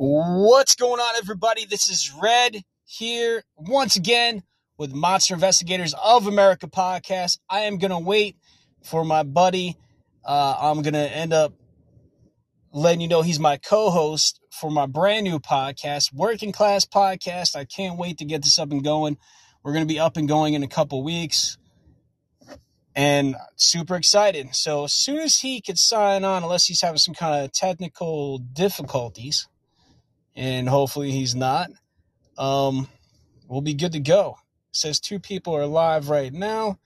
What's going on, everybody? This is Red here once again with Monster Investigators of America podcast. I am going to wait for my buddy. Uh, I'm going to end up letting you know he's my co host for my brand new podcast, Working Class Podcast. I can't wait to get this up and going. We're going to be up and going in a couple weeks and super excited. So, as soon as he could sign on, unless he's having some kind of technical difficulties, and hopefully he's not. Um, we'll be good to go. It says two people are alive right now,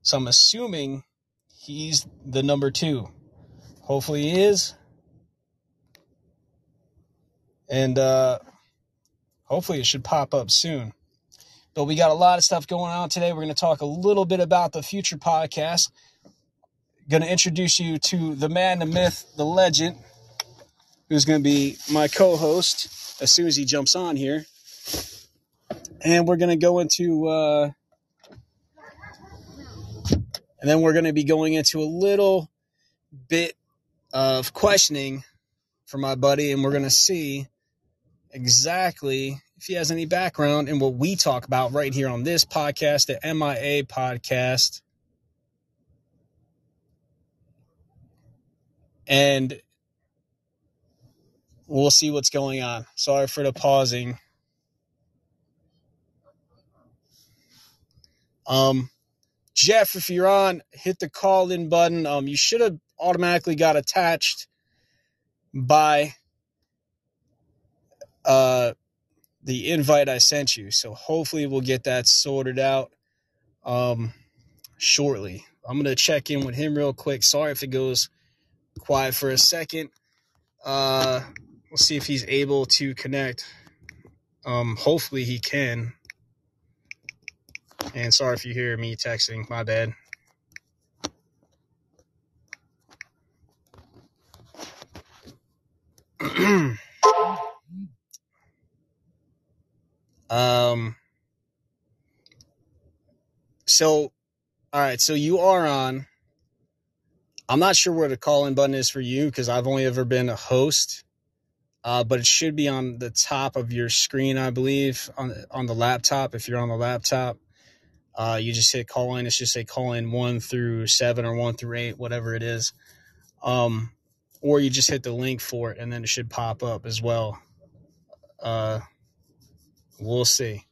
so I'm assuming he's the number two. Hopefully he is, and uh, hopefully it should pop up soon. But we got a lot of stuff going on today. We're going to talk a little bit about the future podcast. Going to introduce you to the man, the myth, the legend, who's going to be my co-host as soon as he jumps on here. And we're going to go into, uh, and then we're going to be going into a little bit of questioning for my buddy, and we're going to see exactly if he has any background in what we talk about right here on this podcast, the MIA podcast. And we'll see what's going on. Sorry for the pausing. Um, Jeff, if you're on, hit the call in button. Um, you should have automatically got attached by uh, the invite I sent you. So hopefully we'll get that sorted out um, shortly. I'm going to check in with him real quick. Sorry if it goes quiet for a second. Uh, We'll see if he's able to connect. Um, hopefully he can. And sorry if you hear me texting, my bad. um so all right, so you are on I'm not sure where the call in button is for you because I've only ever been a host uh, but it should be on the top of your screen, I believe, on on the laptop. If you're on the laptop, uh, you just hit call in. It's just say call in one through seven or one through eight, whatever it is. Um, or you just hit the link for it, and then it should pop up as well. Uh, we'll see.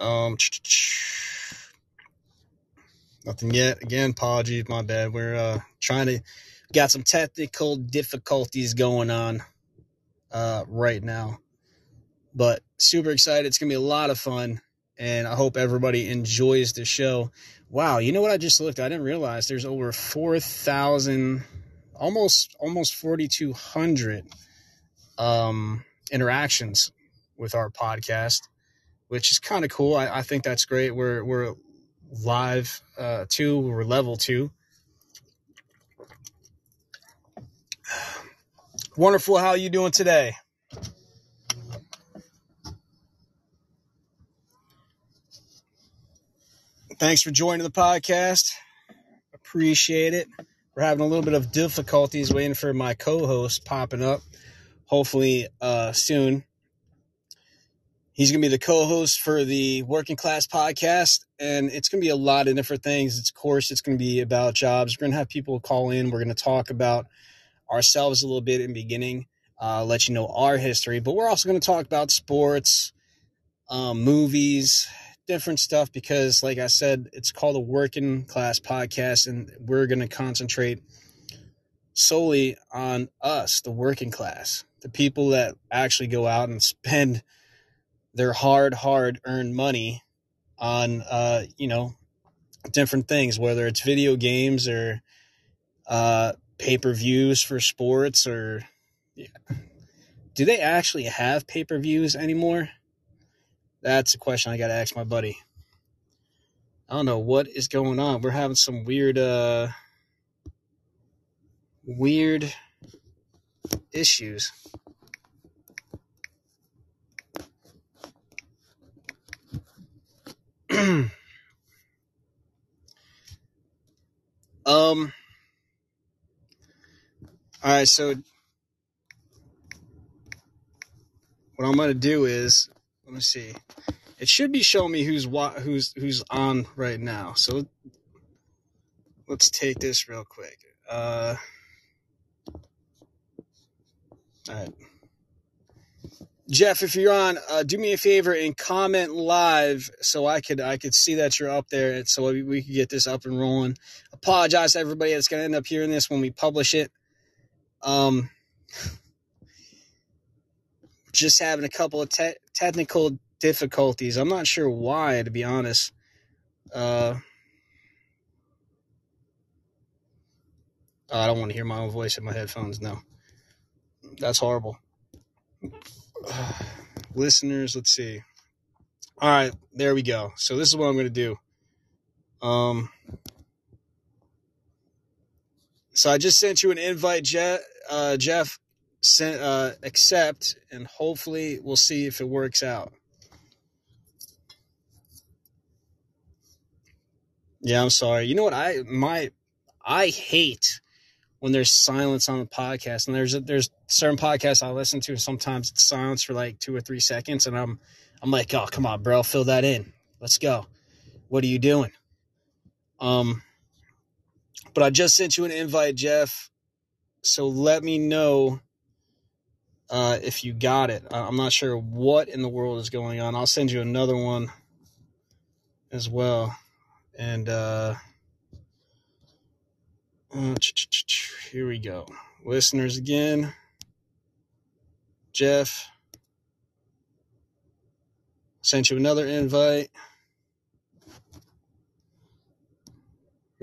Um, nothing yet. Again, apologies, my bad. We're uh, trying to got some technical difficulties going on uh, right now. But super excited. It's going to be a lot of fun. And I hope everybody enjoys the show. Wow, you know what I just looked? I didn't realize there's over 4,000, almost almost 4,200 um, interactions with our podcast, which is kind of cool. I, I, think that's great. We're we're live uh, two, we're level two Wonderful. How are you doing today? Thanks for joining the podcast. Appreciate it. We're having a little bit of difficulties waiting for my co-host popping up. Hopefully, uh, soon. He's going to be the co-host for the Working Class podcast, and it's going to be a lot of different things. It's, of course, it's going to be about jobs. We're going to have people call in. We're going to talk about ourselves a little bit in the beginning, uh, let you know our history, but we're also going to talk about sports, um, movies, different stuff because, like I said, it's called a working class podcast, and we're going to concentrate solely on us, the working class, the people that actually go out and spend their hard, hard earned money on, uh, you know, different things, whether it's video games or uh, pay per views for sports or yeah. do they actually have pay per views anymore? That's a question I got to ask my buddy. I don't know what is going on. We're having some weird, uh, weird issues. um, all right, so what I'm gonna do is let me see. It should be showing me who's who's who's on right now. So let's take this real quick. Uh, all right. Jeff, if you're on, uh, do me a favor and comment live so I could I could see that you're up there, and so we, we could get this up and rolling. Apologize to everybody that's going to end up hearing this when we publish it. Um, just having a couple of te- technical difficulties. I'm not sure why, to be honest. Uh, oh, I don't want to hear my own voice in my headphones. No, that's horrible. Listeners, let's see. All right, there we go. So this is what I'm going to do. Um, so I just sent you an invite, Jeff. Uh, Jeff, sent, uh, accept, and hopefully we'll see if it works out. Yeah, I'm sorry. You know what? I my I hate when there's silence on the podcast, and there's a, there's certain podcasts I listen to. And sometimes it's silence for like two or three seconds, and I'm I'm like, oh come on, bro, fill that in. Let's go. What are you doing? Um, but I just sent you an invite, Jeff. So let me know uh, if you got it. I'm not sure what in the world is going on. I'll send you another one as well. And uh, uh, here we go. Listeners again. Jeff. Sent you another invite.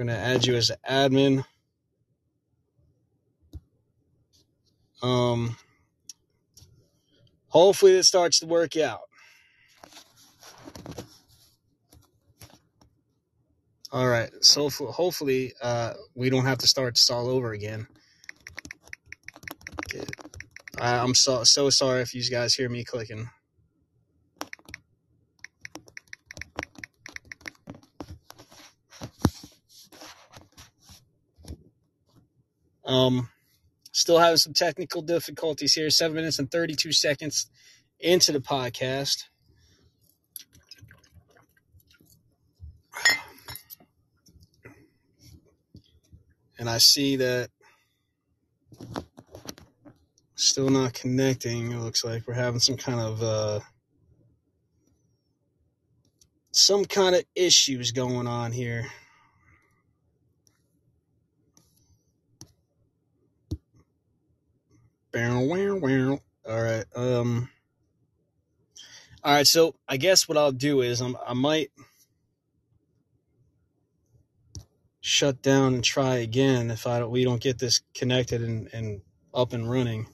We're going to add you as an admin. Um, hopefully it starts to work out. All right. So hopefully uh, we don't have to start this all over again. I'm so so sorry if you guys hear me clicking. Um, still having some technical difficulties here. Seven minutes and 32 seconds into the podcast. and I see that still not connecting. It looks like we're having some kind of uh, some kind of issues going on here. All right. Um. All right. So I guess what I'll do is I'm, I might shut down and try again if I we don't get this connected and, and up and running.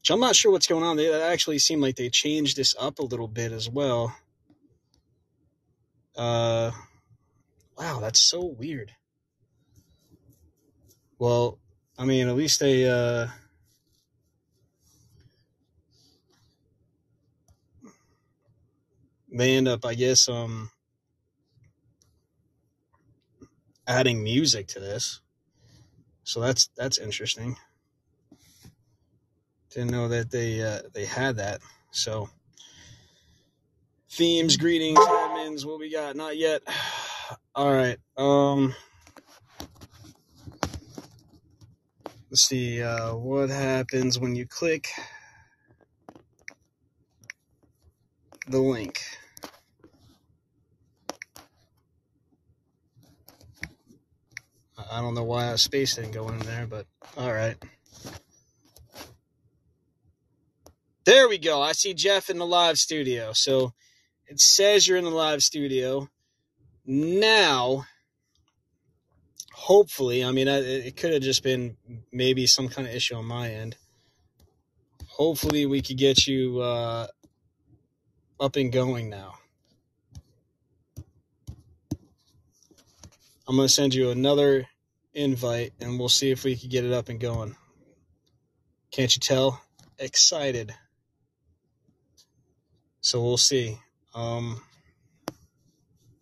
Which I'm not sure what's going on. They actually seem like they changed this up a little bit as well. Uh, wow, that's so weird. Well, I mean, at least they uh, they end up, I guess, um, adding music to this. So that's that's interesting. Didn't know that they uh, they had that. So themes, greetings, admins, what we got? Not yet. All right. Um let's see uh, what happens when you click the link. I don't know why space didn't go in there, but all right. There we go. I see Jeff in the live studio. So it says you're in the live studio. Now, hopefully, I mean, it could have just been maybe some kind of issue on my end. Hopefully, we could get you uh, up and going now. I'm going to send you another invite and we'll see if we can get it up and going. Can't you tell? Excited. So we'll see. Um,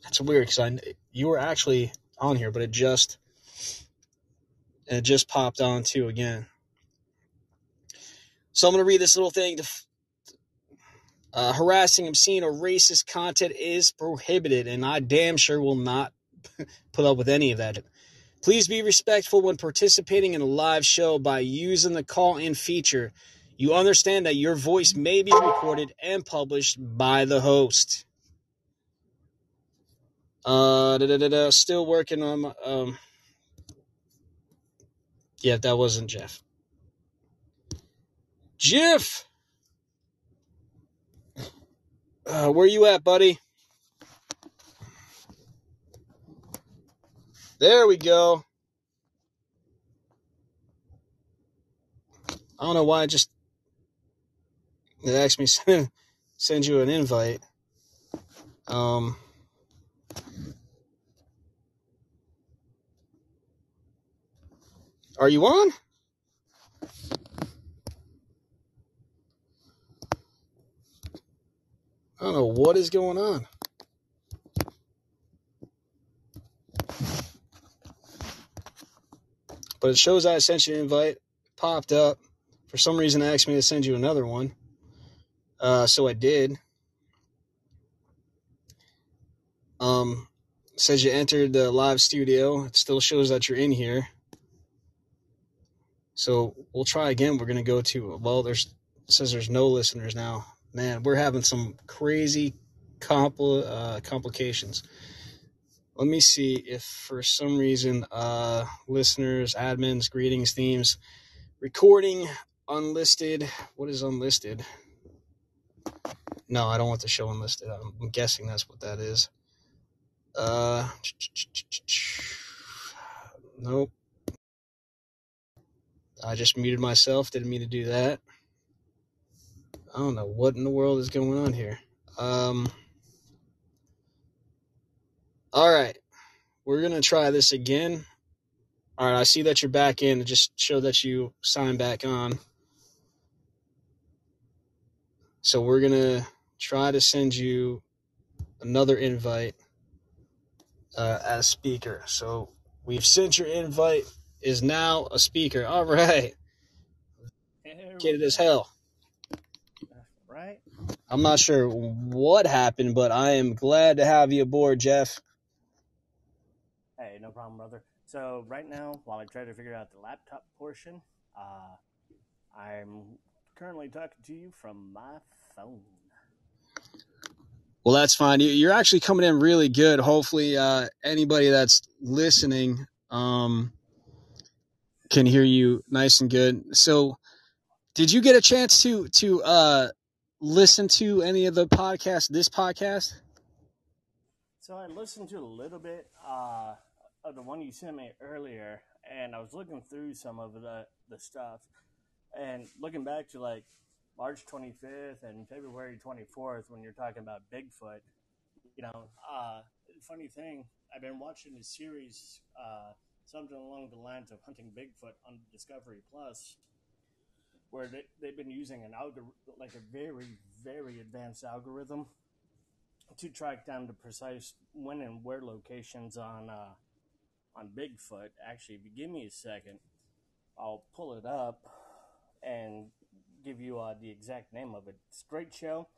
that's weird because I you were actually on here, but it just it just popped on too again. So I'm gonna read this little thing Uh, harassing, obscene, or racist content is prohibited, and I damn sure will not put up with any of that. Please be respectful when participating in a live show by using the call in feature. You understand that your voice may be recorded and published by the host. Uh, still working on my, um, yeah, that wasn't Jeff. Jeff! Uh, where you at, buddy? There we go. I don't know why I just it asked me to send you an invite. Um, are you on? I don't know what is going on. But it shows I sent you an invite. Popped up. For some reason, it asked me to send you another one. Uh, so I did. Um, says you entered the live studio. It still shows that you're in here. So we'll try again. We're gonna go to well. There's says there's no listeners now. Man, we're having some crazy compl- uh, complications. Let me see if for some reason, uh, listeners, admins, greetings, themes, recording unlisted. What is unlisted? No, I don't want the show unlisted. I'm guessing that's what that is. Uh, nope. I just muted myself. Didn't mean to do that. I don't know what in the world is going on here. Um, all right. We're going to try this again. All right. I see that you're back in. Just show that you signed back on. So we're going to try to send you another invite uh, as speaker. So we've sent your invite is now a speaker. All right. Kid as hell. Right? I'm not sure what happened, but I am glad to have you aboard, Jeff. Hey, no problem, brother. So right now, while I try to figure out the laptop portion, uh, I'm currently talking to you from my phone. Well, that's fine. You're actually coming in really good. Hopefully, uh, anybody that's listening um, can hear you nice and good. So, did you get a chance to to uh, listen to any of the podcasts? This podcast? So I listened to a little bit uh, of the one you sent me earlier, and I was looking through some of the the stuff, and looking back to like March 25th and February 24th when you're talking about Bigfoot. You know, uh, funny thing, I've been watching a series, uh, something along the lines of Hunting Bigfoot on Discovery Plus, where they, they've been using an algorithm, like a very, very advanced algorithm to track down the precise when and where locations on uh, on Bigfoot. Actually, if you give me a second, I'll pull it up and give you uh, the exact name of it. It's great show.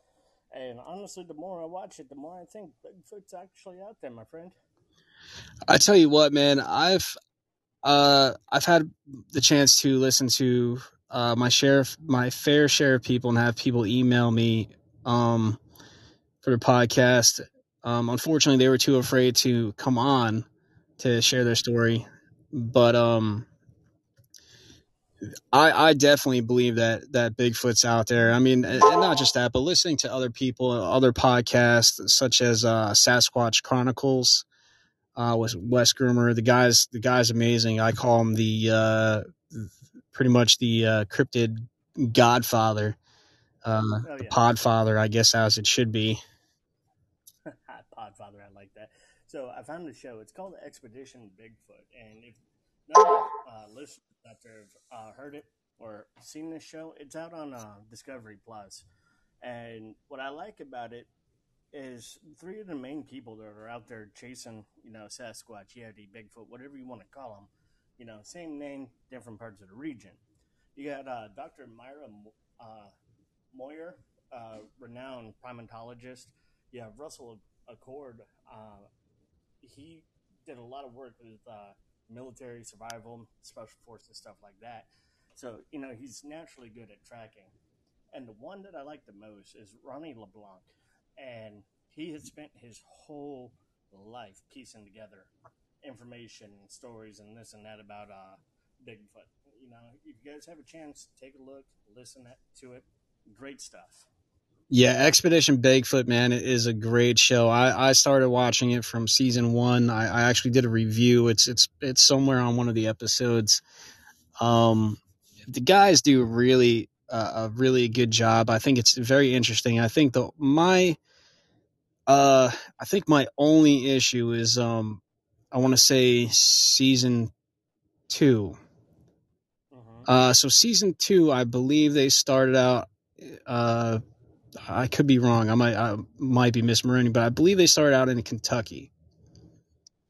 And honestly, the more I watch it, the more I think Bigfoot's actually out there, my friend. I tell you what, man, I've uh, I've had the chance to listen to uh, my share, of, my fair share of people, and have people email me um, for the podcast. Um, unfortunately, they were too afraid to come on to share their story, but um, I, I definitely believe that that Bigfoot's out there. I mean, and not just that, but listening to other people, other podcasts such as uh, Sasquatch Chronicles uh, with Wes Germer. The guy's the guy's amazing. I call him the uh, pretty much the uh, cryptid godfather, uh, oh, yeah. the podfather, I guess, as it should be. podfather, I like that. So I found the show. It's called Expedition Bigfoot, and if none of uh, listeners out there have uh, heard it or seen this show, it's out on uh, Discovery Plus. And what I like about it is three of the main people that are out there chasing, you know, Sasquatch, Yeti, Bigfoot, whatever you want to call them. You know, same name, different parts of the region. You got uh, Dr. Myra uh, Moyer uh, renowned primatologist. You have Russell Acord. He did a lot of work with uh, military survival, special forces, stuff like that. So you know he's naturally good at tracking. And the one that I like the most is Ronnie LeBlanc, and he has spent his whole life piecing together information and stories and this and that about uh, Bigfoot. You know, if you guys have a chance, take a look, listen to it. Great stuff. Yeah, Expedition Bigfoot, man, is a great show. I, I started watching it from season one. I, I actually did a review. It's it's it's somewhere on one of the episodes. Um, the guys do really uh, a really good job. I think it's very interesting. I think the my uh I think my only issue is um I want to say season 2. Mm-hmm. Uh so season 2 I believe they started out uh I could be wrong. I might I might be misremembering, but I believe they started out in Kentucky.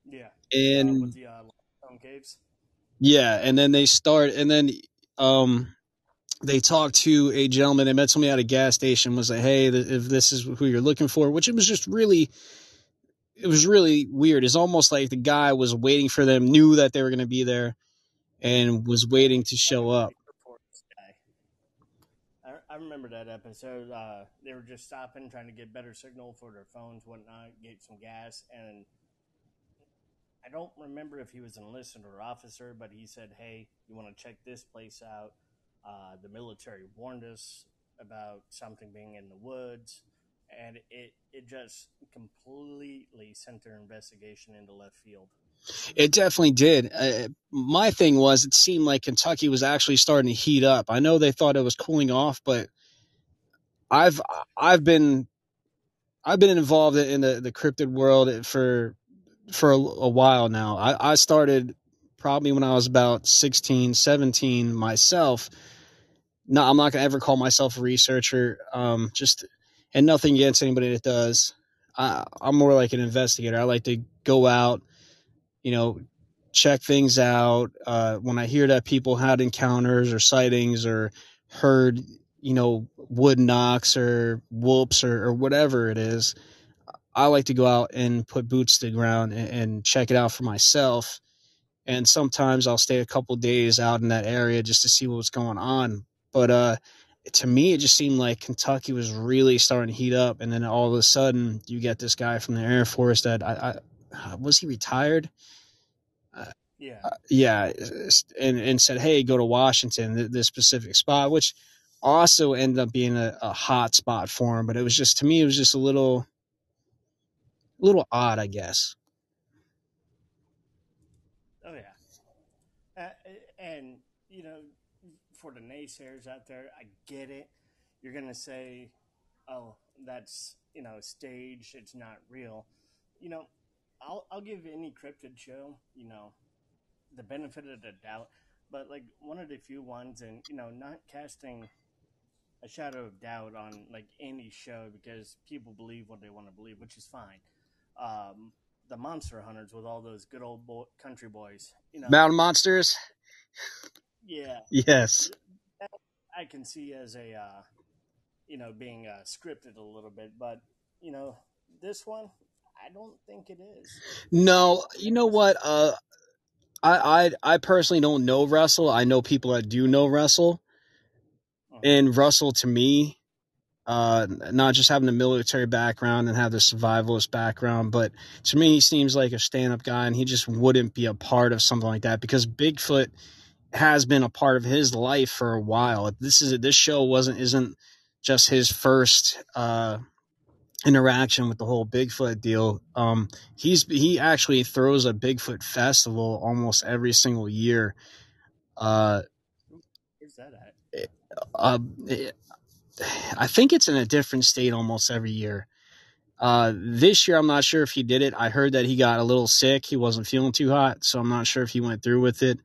Yeah. And uh, the uh, caves. Yeah, and then they start and then um they talked to a gentleman. They met somebody at a gas station. Was like, hey, if this is who you're looking for, which it was just really, it was really weird. It's almost like the guy was waiting for them, knew that they were going to be there, and was waiting to show up. I remember that episode. Uh, they were just stopping, trying to get better signal for their phones, whatnot, get some gas, and I don't remember if he was an enlisted or officer, but he said, "Hey, you want to check this place out?" Uh, the military warned us about something being in the woods, and it it just completely sent their investigation into left field. It definitely did. Uh, my thing was, it seemed like Kentucky was actually starting to heat up. I know they thought it was cooling off, but I've I've been I've been involved in the the cryptid world for for a, a while now. I, I started probably when I was about 16, 17 myself no, I'm not gonna ever call myself a researcher. Um, just and nothing against anybody that does. I, I'm more like an investigator. I like to go out, you know, check things out. Uh, when I hear that people had encounters or sightings or heard, you know, wood knocks or whoops or, or whatever it is, I like to go out and put boots to the ground and, and check it out for myself. And sometimes I'll stay a couple days out in that area just to see what's going on. But uh, to me, it just seemed like Kentucky was really starting to heat up, and then all of a sudden, you get this guy from the Air Force that I, I was he retired? Uh, yeah, uh, yeah, and and said, hey, go to Washington, this specific spot, which also ended up being a, a hot spot for him. But it was just to me, it was just a little, little odd, I guess. Oh yeah, uh, and you know for the naysayers out there, I get it. You're going to say, oh, that's, you know, stage, it's not real. You know, I'll, I'll give any cryptid show, you know, the benefit of the doubt. But, like, one of the few ones, and, you know, not casting a shadow of doubt on, like, any show because people believe what they want to believe, which is fine. Um, the Monster Hunters with all those good old boy, country boys, you know. Mountain Monsters? Yeah. Yes. I can see as a, uh, you know, being uh, scripted a little bit, but you know, this one, I don't think it is. No, you know what? Uh, I, I, I personally don't know Russell. I know people that do know Russell, uh-huh. and Russell to me, uh, not just having the military background and have the survivalist background, but to me, he seems like a stand-up guy, and he just wouldn't be a part of something like that because Bigfoot has been a part of his life for a while. This is this show wasn't isn't just his first uh, interaction with the whole Bigfoot deal. Um, he's he actually throws a Bigfoot festival almost every single year. Uh, Where's that at? Uh, I think it's in a different state almost every year. Uh, this year, I'm not sure if he did it. I heard that he got a little sick. He wasn't feeling too hot, so I'm not sure if he went through with it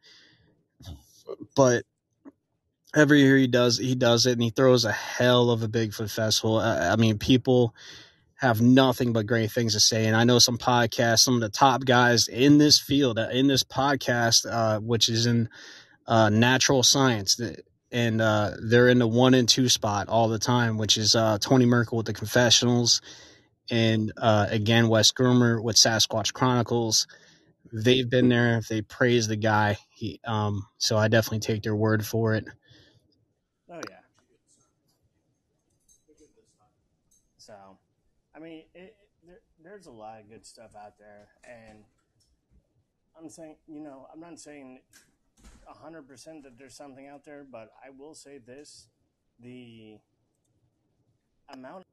but every year he does he does it and he throws a hell of a Bigfoot festival. I, I, mean, people have nothing but great things to say, and I know some podcasts, some of the top guys in this field, uh, in this podcast, uh, which is in uh, natural science. and uh, they're in the one and two spot all the time, which is uh, Tony Merkel with the Confessionals, and uh, again Wes Germer with Sasquatch Chronicles. They've been there. They praise the guy. He, um, so I definitely take their word for it. Oh yeah. So, I mean, it, there, there's a lot of good stuff out there, and I'm saying, you know, I'm not saying 100% that there's something out there, but I will say this the amount.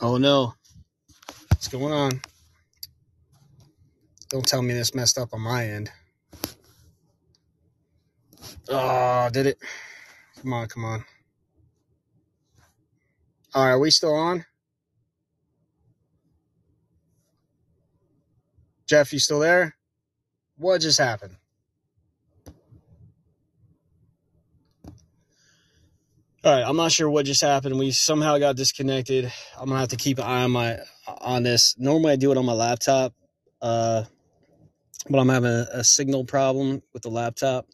Oh no. What's going on? Don't tell me this messed up on my end. Oh, did it? Come on, come on. All right, are we still on? Jeff, you still there? What just happened? All right, I'm not sure what just happened. We somehow got disconnected. I'm gonna have to keep an eye on my on this. Normally, I do it on my laptop, uh, but I'm having a, a signal problem with the laptop.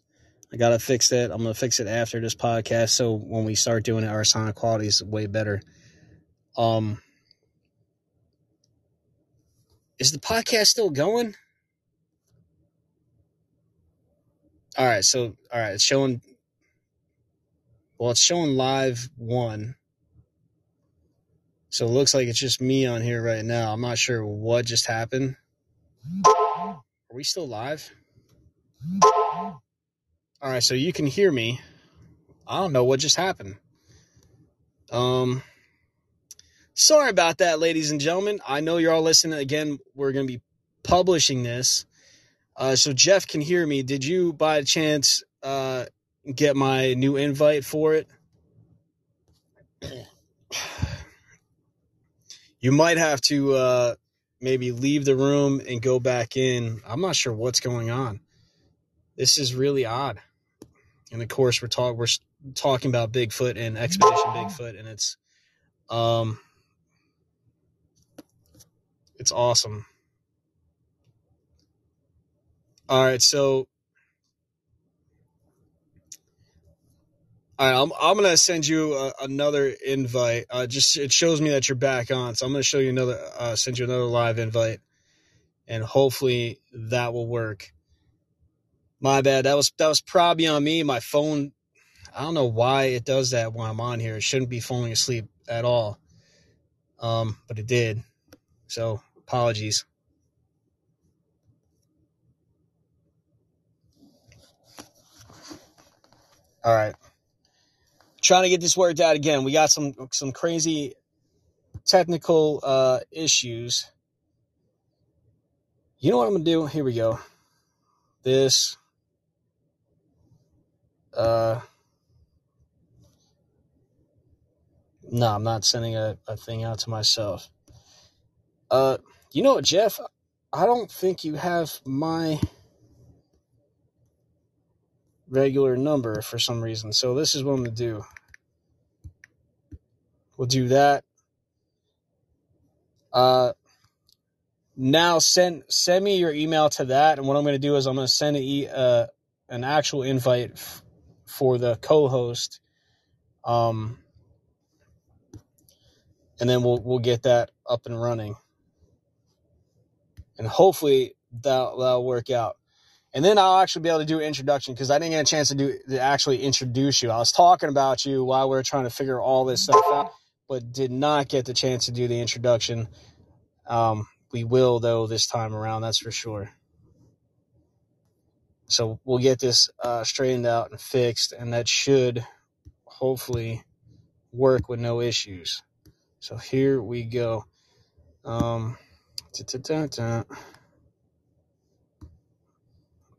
I gotta fix it. I'm gonna fix it after this podcast, so when we start doing it, our sound quality is way better. Um, is the podcast still going? All right, so all right, it's showing. Well, it's showing live one. So it looks like it's just me on here right now. I'm not sure what just happened. Are we still live? All right, so you can hear me. I don't know what just happened. Um sorry about that, ladies and gentlemen. I know you're all listening. Again, we're going to be publishing this. Uh, so Jeff can hear me. Did you by chance uh, get my new invite for it? you might have to uh, maybe leave the room and go back in. I'm not sure what's going on. This is really odd. And of course, we're talking we're talking about Bigfoot and Expedition Bigfoot, and it's um, it's awesome. All right, so all right, I'm I'm gonna send you a, another invite. Uh, just it shows me that you're back on, so I'm gonna show you another, uh, send you another live invite, and hopefully that will work. My bad. That was that was probably on me. My phone. I don't know why it does that when I'm on here. It shouldn't be falling asleep at all, um, but it did. So apologies. All right. Trying to get this worked out again. We got some some crazy technical uh, issues. You know what I'm gonna do? Here we go. This. Uh. No, I'm not sending a, a thing out to myself. Uh, you know what, Jeff? I don't think you have my regular number for some reason. So this is what I'm going to do. We'll do that. Uh, now send send me your email to that, and what I'm going to do is I'm going to send a, uh, an actual invite f- for the co-host. Um, and then we'll we'll get that up and running, and hopefully that that'll work out. And then I'll actually be able to do an introduction because I didn't get a chance to do to actually introduce you. I was talking about you while we were trying to figure all this stuff out, but did not get the chance to do the introduction. Um, we will though this time around, that's for sure. So we'll get this uh, straightened out and fixed, and that should hopefully work with no issues. So here we go. Um,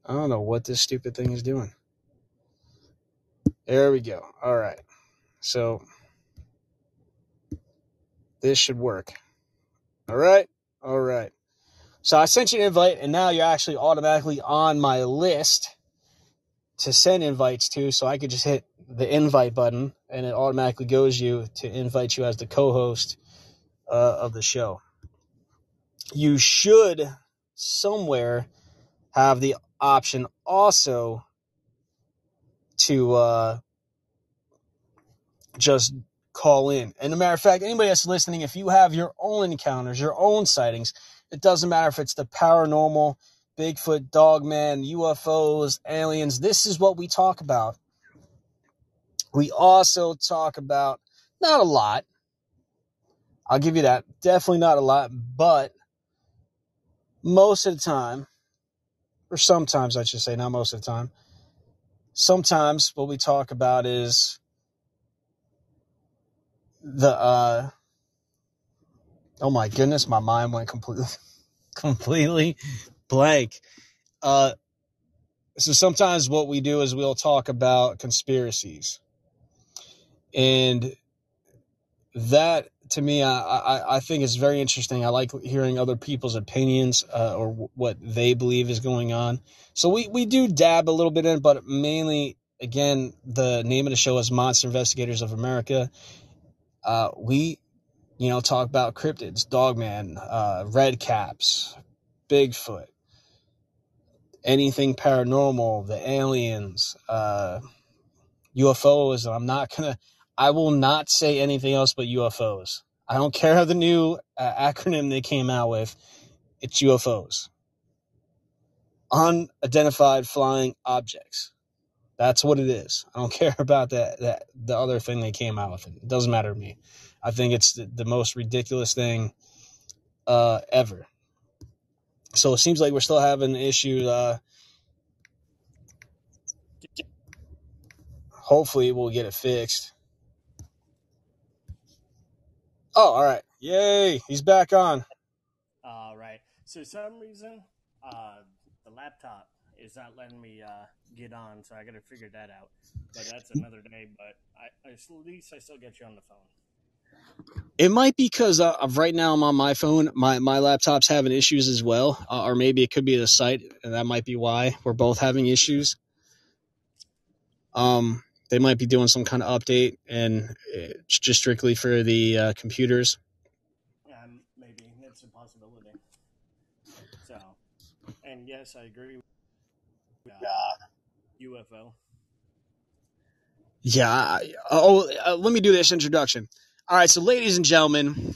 I don't know what this stupid thing is doing. There we go. All right. So this should work. All right. All right. So I sent you an invite, and now you're actually automatically on my list to send invites to. So I could just hit the invite button, and it automatically goes you to invite you as the co-host uh, of the show. You should somewhere have the option also to uh, just call in. And a matter of fact, anybody that's listening, if you have your own encounters, your own sightings, it doesn't matter if it's the paranormal, Bigfoot, Dogman, UFOs, aliens. This is what we talk about. We also talk about not a lot. I'll give you that. Definitely not a lot, but most of the time, or sometimes I should say, not most of the time, sometimes what we talk about is the uh oh my goodness my mind went completely completely blank. Uh so sometimes what we do is we'll talk about conspiracies. And that to me i i, I think is very interesting. I like hearing other people's opinions uh, or w- what they believe is going on. So we we do dab a little bit in but mainly again the name of the show is monster investigators of america. Uh, we, you know, talk about cryptids, dogman, uh, red caps, Bigfoot, anything paranormal, the aliens, uh, UFOs. I'm not gonna, I will not say anything else but UFOs. I don't care how the new uh, acronym they came out with. It's UFOs. Unidentified flying objects. That's what it is. I don't care about that that the other thing they came out with. It doesn't matter to me. I think it's the, the most ridiculous thing uh, ever. So it seems like we're still having issues. Uh, hopefully, we'll get it fixed. Oh, all right. Yay. He's back on. All right. So, some reason, uh, the laptop is not letting me uh, get on, so I got to figure that out. But that's another day. But I, at least I still get you on the phone. It might be because uh, right now I'm on my phone. My my laptop's having issues as well, uh, or maybe it could be the site, and that might be why we're both having issues. Um, they might be doing some kind of update, and it's just strictly for the uh, computers. Um, maybe it's a possibility. So, and yes, I agree. With, uh, UFO. Yeah. I- Oh, uh, let me do this introduction. All right, so ladies and gentlemen,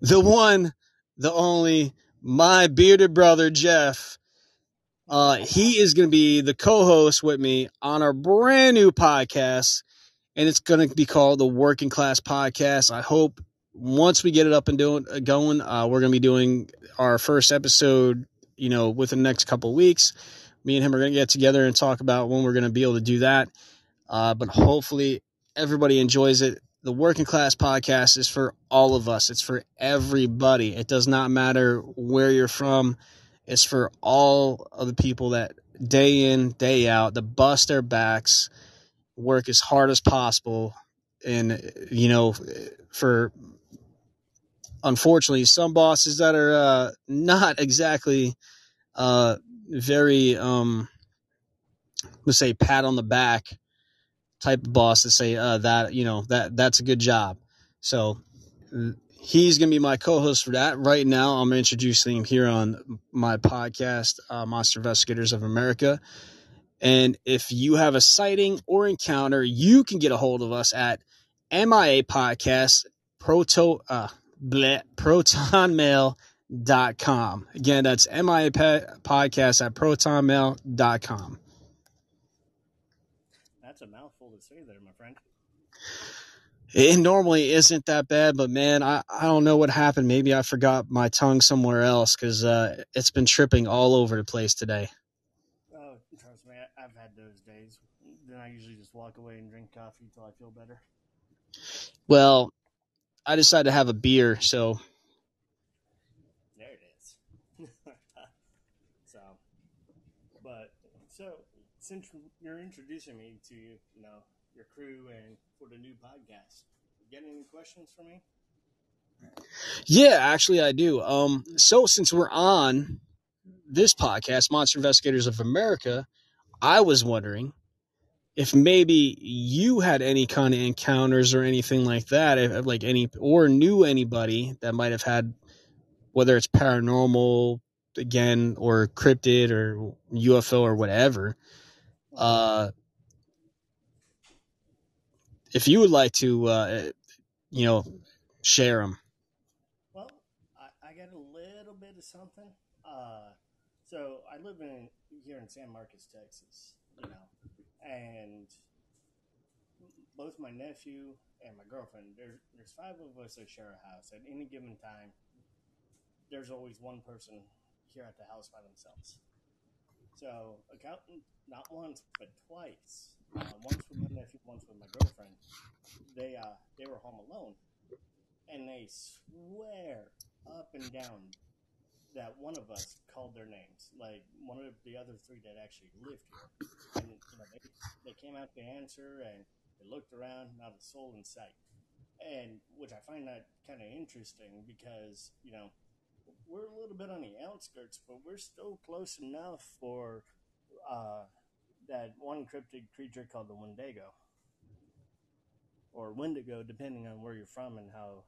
the one, the only, my bearded brother Jeff. Uh, he is going to be the co-host with me on our brand new podcast, and it's going to be called the Working Class Podcast. I hope once we get it up and doing uh, going, uh, we're going to be doing our first episode. You know, within the next couple weeks, me and him are going to get together and talk about when we're going to be able to do that. Uh, but hopefully, everybody enjoys it. The Working Class Podcast is for all of us. It's for everybody. It does not matter where you're from. It's for all of the people that day in, day out, that bust their backs, work as hard as possible, and you know, for unfortunately some bosses that are uh, not exactly uh, very um, let's say pat on the back type of boss to say uh, that you know that that's a good job. So he's going to be my co-host for that. Right now, I'm introducing him here on my podcast, uh, Monster Investigators of America. And if you have a sighting or encounter, you can get a hold of us at MIA Podcast Proto uh, bleh, protonmail.com. Again, that's MIA Podcast at protonmail.com. That's a mouthful to say there, my friend. It normally isn't that bad, but man, I, I don't know what happened. Maybe I forgot my tongue somewhere else because uh, it's been tripping all over the place today. Oh, trust me, I've had those days. Then I usually just walk away and drink coffee until I feel better. Well, I decided to have a beer, so There it is. so, but so since you're introducing me to you know your crew and for the new podcast, you any questions for me? yeah, actually I do. Um, so since we're on this podcast, Monster Investigators of America, I was wondering if maybe you had any kind of encounters or anything like that, if, like any or knew anybody that might have had, whether it's paranormal, again or cryptid or UFO or whatever, uh, if you would like to, uh, you know, share them. Well, I, I got a little bit of something. Uh, so I live in here in San Marcos, Texas, you know, and both my nephew and my girlfriend, there, there's five of us that share a house. At any given time, there's always one person here at the house by themselves. So, accountant, not once, but twice, uh, once with my nephew, once with my girlfriend, they, uh, they were home alone. And they swear up and down that one of us called their names, like one of the other three that actually lived here. And you know, they, they came out to answer and they looked around, not a soul in sight. And which I find that kind of interesting because, you know, we're a little bit on the outskirts, but we're still close enough for uh, that one cryptid creature called the Wendigo. Or Wendigo, depending on where you're from and how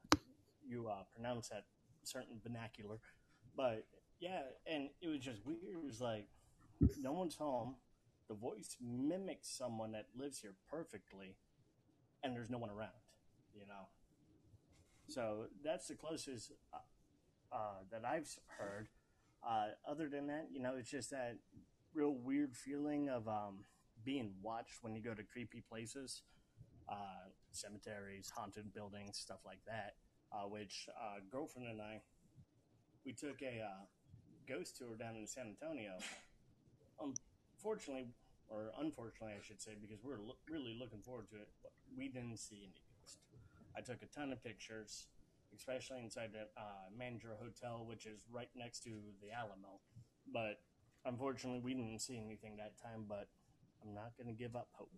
you uh, pronounce that certain vernacular. But yeah, and it was just weird. It was like no one's home. The voice mimics someone that lives here perfectly, and there's no one around. You know. So that's the closest uh, that I've heard. Uh, other than that, you know, it's just that real weird feeling of um, being watched when you go to creepy places, uh, cemeteries, haunted buildings, stuff like that. Uh, which uh, girlfriend and I, we took a ghost tour down in San Antonio. Unfortunately, or unfortunately, I should say, because we are lo- really looking forward to it, we didn't see any ghosts. I took a ton of pictures, especially inside the uh, Menger Hotel, which is right next to the Alamo. But unfortunately, we didn't see anything that time. But I'm not going to give up hope.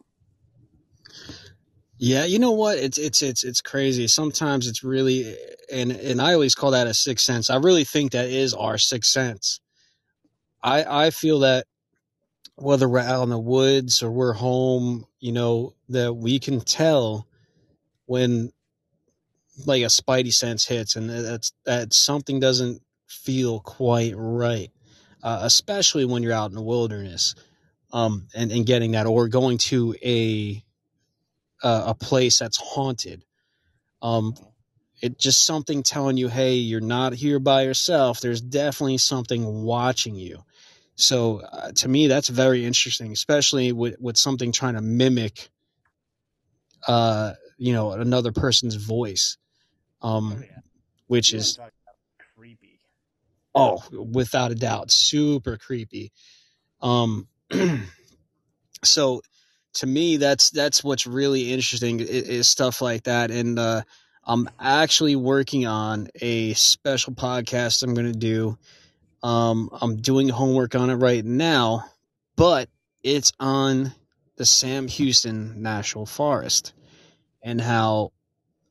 Yeah, you know what? It's it's it's it's crazy. Sometimes it's really and and I always call that a sixth sense. I really think that is our sixth sense. I I feel that whether we're out in the woods or we're home, you know, that we can tell when like a spidey sense hits and that's that something doesn't feel quite right. Uh, especially when you're out in the wilderness. Um and and getting that or going to a uh, a place that's haunted. Um, it just something telling you, hey, you're not here by yourself. There's definitely something watching you. So uh, to me, that's very interesting, especially with, with something trying to mimic, uh, you know, another person's voice, um, oh, yeah. which is creepy. Oh, without a doubt, super creepy. Um, so to me that's that's what's really interesting is, is stuff like that and uh, i'm actually working on a special podcast i'm going to do um, i'm doing homework on it right now but it's on the sam houston national forest and how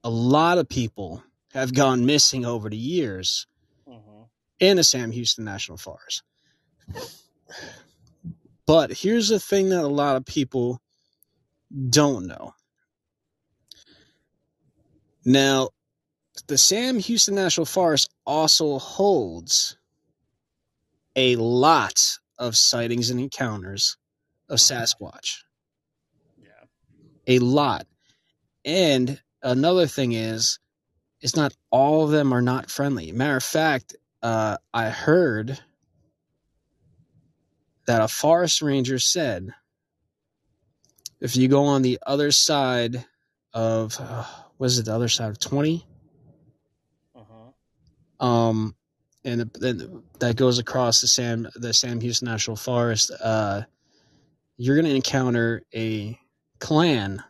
a lot of people have gone missing over the years mm-hmm. in the sam houston national forest but here's the thing that a lot of people don't know. Now, the Sam Houston National Forest also holds a lot of sightings and encounters of Sasquatch. Yeah. A lot. And another thing is, it's not all of them are not friendly. Matter of fact, uh, I heard that a forest ranger said if you go on the other side of uh, what is it the other side of 20 uh-huh. um and then that goes across the sam the sam houston national forest uh you're going to encounter a clan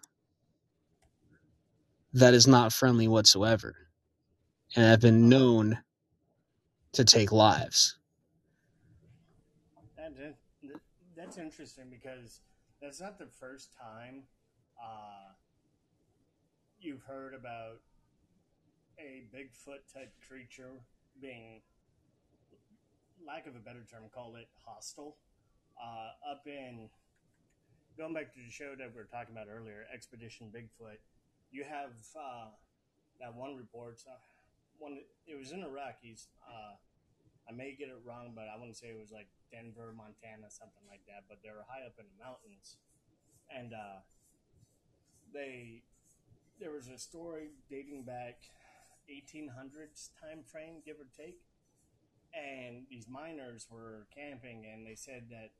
that is not friendly whatsoever and have been known to take lives that's interesting because that's not the first time uh, you've heard about a Bigfoot type creature being, lack of a better term, call it hostile. Uh, up in, going back to the show that we were talking about earlier, Expedition Bigfoot, you have uh, that one report. Uh, one, it was in Rockies. Uh, I may get it wrong, but I to say it was like Denver, Montana, something like that. But they were high up in the mountains, and uh, they there was a story dating back 1800s time frame, give or take, and these miners were camping, and they said that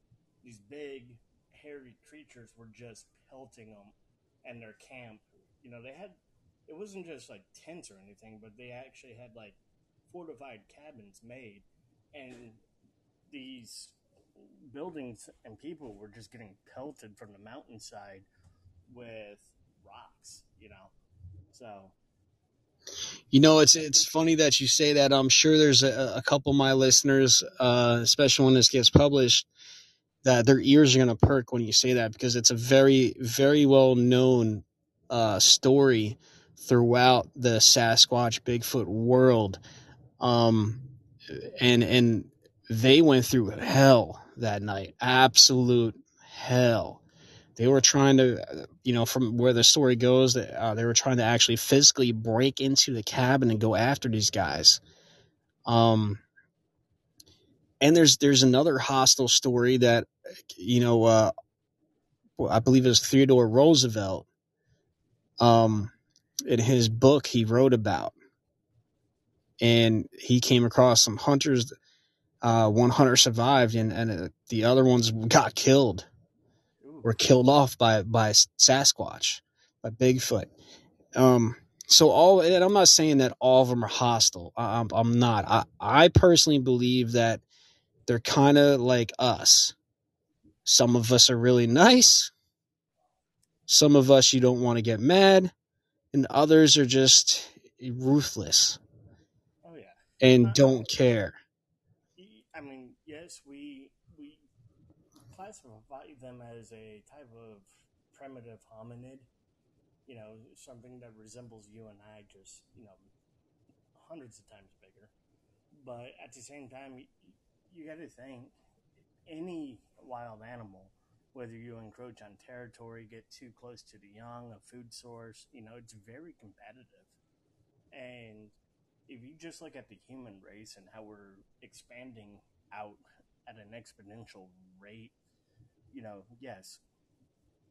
these big hairy creatures were just pelting them and their camp. You know, they had it wasn't just like tents or anything, but they actually had like fortified cabins made, and these buildings and people were just getting pelted from the mountainside with rocks. You know, so You know, it's it's funny that you say that. I'm sure there's a, a couple of my listeners, uh, especially when this gets published, that their ears are going to perk when you say that because it's a very, very well known uh, story throughout the Sasquatch Bigfoot world. Um, and and they went through hell that night, absolute hell. They were trying to, you know, from where the story goes, that uh, they were trying to actually physically break into the cabin and go after these guys. Um, and there's there's another hostile story that, you know, uh, I believe it was Theodore Roosevelt. Um, in his book he wrote about, and he came across some hunters. Uh, one hunter survived, and and uh, the other ones got killed were killed off by by Sasquatch, by Bigfoot. Um, so all, and I'm not saying that all of them are hostile. I, I'm, I'm not. I, I personally believe that they're kind of like us. Some of us are really nice. Some of us you don't want to get mad, and others are just ruthless oh yeah. and Uh, don't care. I mean, yes, we we classify them as a type of primitive hominid. You know, something that resembles you and I, just you know, hundreds of times bigger. But at the same time, you, you got to think any wild animal, whether you encroach on territory, get too close to the young, a food source, you know, it's very competitive. And if you just look at the human race and how we're expanding out at an exponential rate, you know, yes,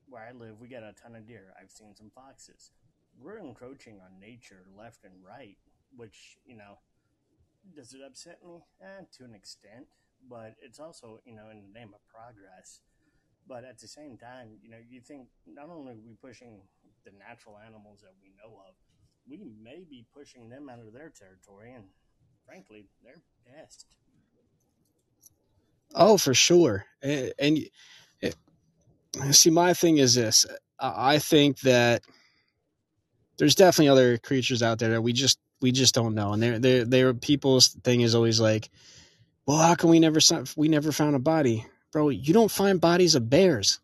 where I live, we got a ton of deer. I've seen some foxes. We're encroaching on nature left and right, which, you know, does it upset me? Eh, to an extent, but it's also, you know, in the name of progress. But at the same time, you know, you think not only are we pushing the natural animals that we know of, we may be pushing them out of their territory, and frankly, they're best. Oh, for sure. And, and it, eh, see, my thing is this: I I think that there's definitely other creatures out there that we just we just don't know, and they're they're, they're people's thing is always like, well, how can we never we never found a body, bro? You don't find bodies of bears.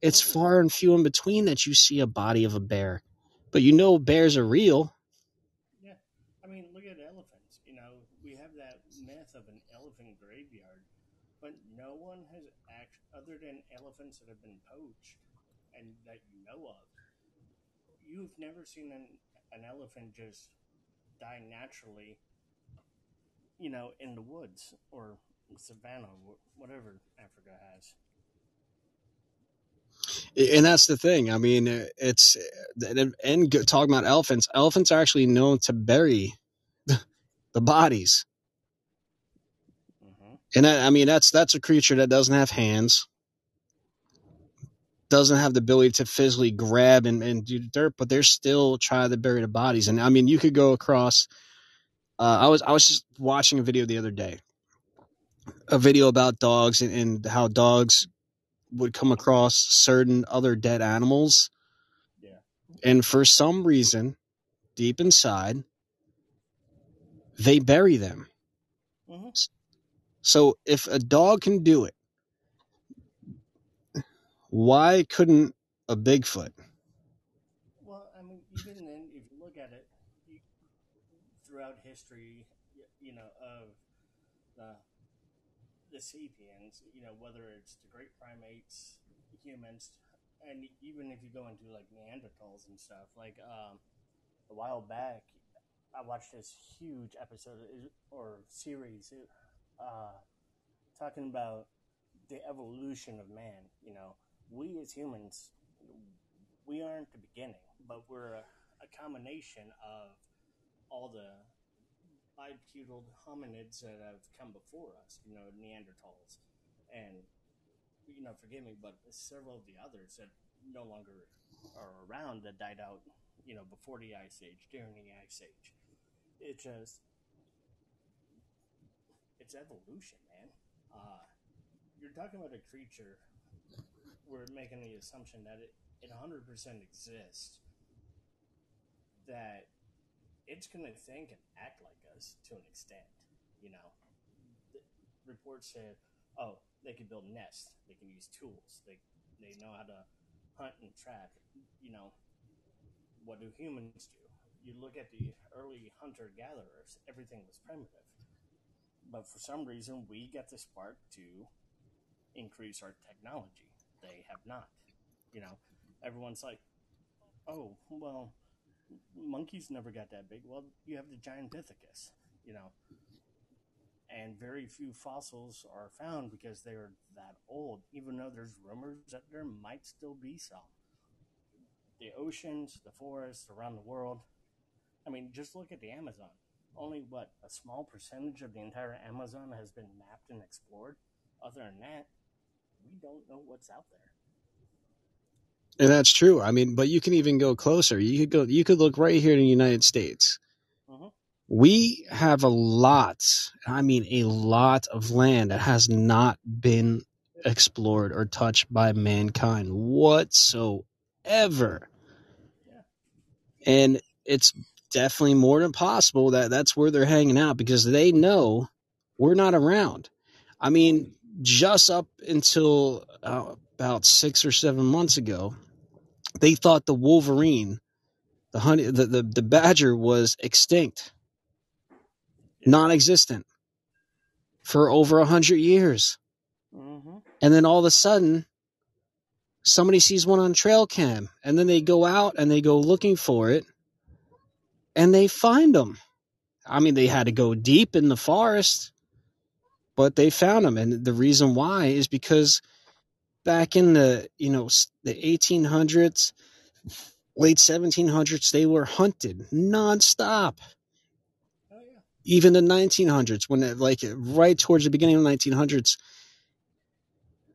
It's far and few in between that you see a body of a bear, but you know bears are real. Yeah, I mean, look at elephants. You know, we have that myth of an elephant graveyard, but no one has act other than elephants that have been poached and that you know of. You've never seen an, an elephant just die naturally, you know, in the woods or savannah, whatever Africa has. and that's the thing. I mean, it's and, talking about elephants. Elephants are actually known to bury the bodies, hmm and I, I mean that's that's a creature that doesn't have hands, doesn't have the ability to physically grab and, and do dirt, but they're still trying to bury the bodies. And I mean, you could go across. Uh, I was I was just watching a video the other day, a video about dogs and, and how dogs would come across certain other dead animals. Yeah. and for some reason deep inside they bury them. Hmm so if a dog can do it why couldn't a bigfoot? Well, I mean, even then, if you look at it, you, throughout history, y- you know, of the the sapiens, you know, whether it's the great primates, humans, and even if you go into like Neanderthals and stuff, like um, a while back, I watched this huge episode or series uh, talking about the evolution of man. You know, we as humans, we aren't the beginning, but we're a, a combination of all the bipedal hominids that have come before us. You know, Neanderthals, and you know, forgive me, but several of the others that no longer are around that died out. You know, before the ice age, during the ice age. It just it's evolution, man. Uh, you're talking about a creature. We're making the assumption that it, it 100% exists. That it's going to think and act like us to an extent. You know, the reports said, oh, they can build nests, they can use tools, they they know how to hunt and track. You know, what do humans do? You look at the early hunter gatherers; everything was primitive, but for some reason, we get the spark to increase our technology. They have not. You know, everyone's like, oh, well, monkeys never got that big. Well, you have the Gigantopithecus, you know, and very few fossils are found because they're that old, even though there's rumors that there might still be some. The oceans, the forests around the world. I mean, just look at the Amazon. Only what a small percentage of the entire Amazon has been mapped and explored. Other than that, we don't know what's out there. And that's true. I mean, but you can even go closer. You could go. You could look right here in the United States. Mm-hmm. We have a lot. I mean, a lot of land that has not been explored or touched by mankind whatsoever. Yeah. And it's definitely more than possible that that's where they're hanging out because they know we're not around. I mean, just up until uh, about six or seven months ago, they thought the wolverine, the honey, the, the, the badger was extinct, non-existent for over a hundred years. Mm-hmm. And then all of a sudden, somebody sees one on trail cam and then they go out and they go looking for it and they find them. I mean, they had to go deep in the forest, but they found them. And the reason why is because back in the, you know, the 1800s, late 1700s, they were hunted nonstop. Even the 1900s, when it, like right towards the beginning of the 1900s,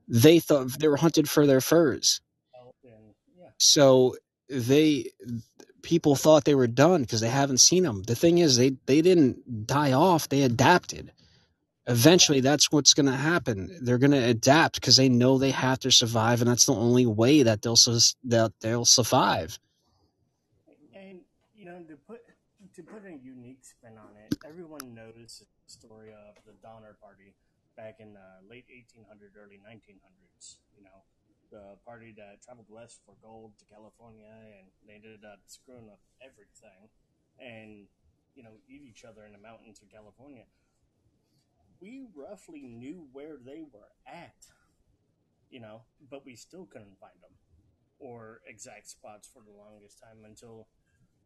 they thought they were hunted for their furs. So they people thought they were done because they haven't seen them. The thing is, they they didn't die off; they adapted. Eventually, that's what's going to happen. They're going to adapt because they know they have to survive, and that's the only way that they'll that they'll survive. And you know, to put to put a unique spin on it, everyone knows the story of the Donner Party back in the late 1800s, early 1900s. You know, the party that traveled west for gold to California, and they ended up screwing up everything, and you know, eat each other in the mountains of California. We roughly knew where they were at, you know, but we still couldn't find them or exact spots for the longest time until,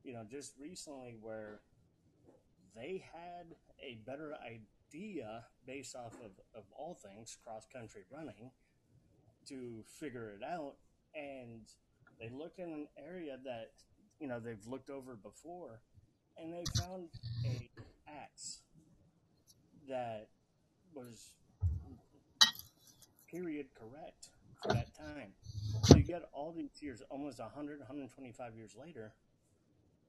you know, just recently where they had a better idea based off of, of all things cross country running to figure it out. And they looked in an area that you know they've looked over before and they found a axe that was period correct for that time so you get all these years almost 100 125 years later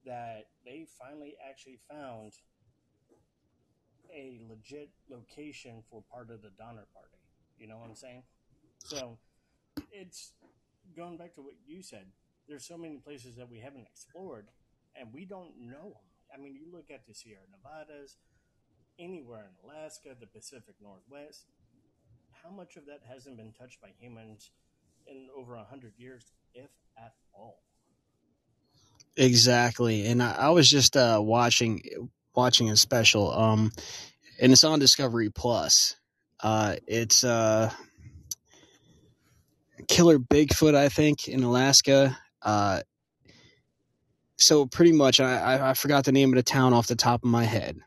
that they finally actually found a legit location for part of the Donner Party. You know what I'm saying? So it's going back to what you said. There's so many places that we haven't explored, and we don't know. I mean, you look at the Sierra Nevadas, anywhere in Alaska, the Pacific Northwest. How much of that hasn't been touched by humans in over a hundred years, if at all? Exactly. And I, I was just uh, watching watching a special, um, and it's on Discovery Plus. Uh, it's uh, Killer Bigfoot, I think, in Alaska. Uh, so pretty much, I I forgot the name of the town off the top of my head,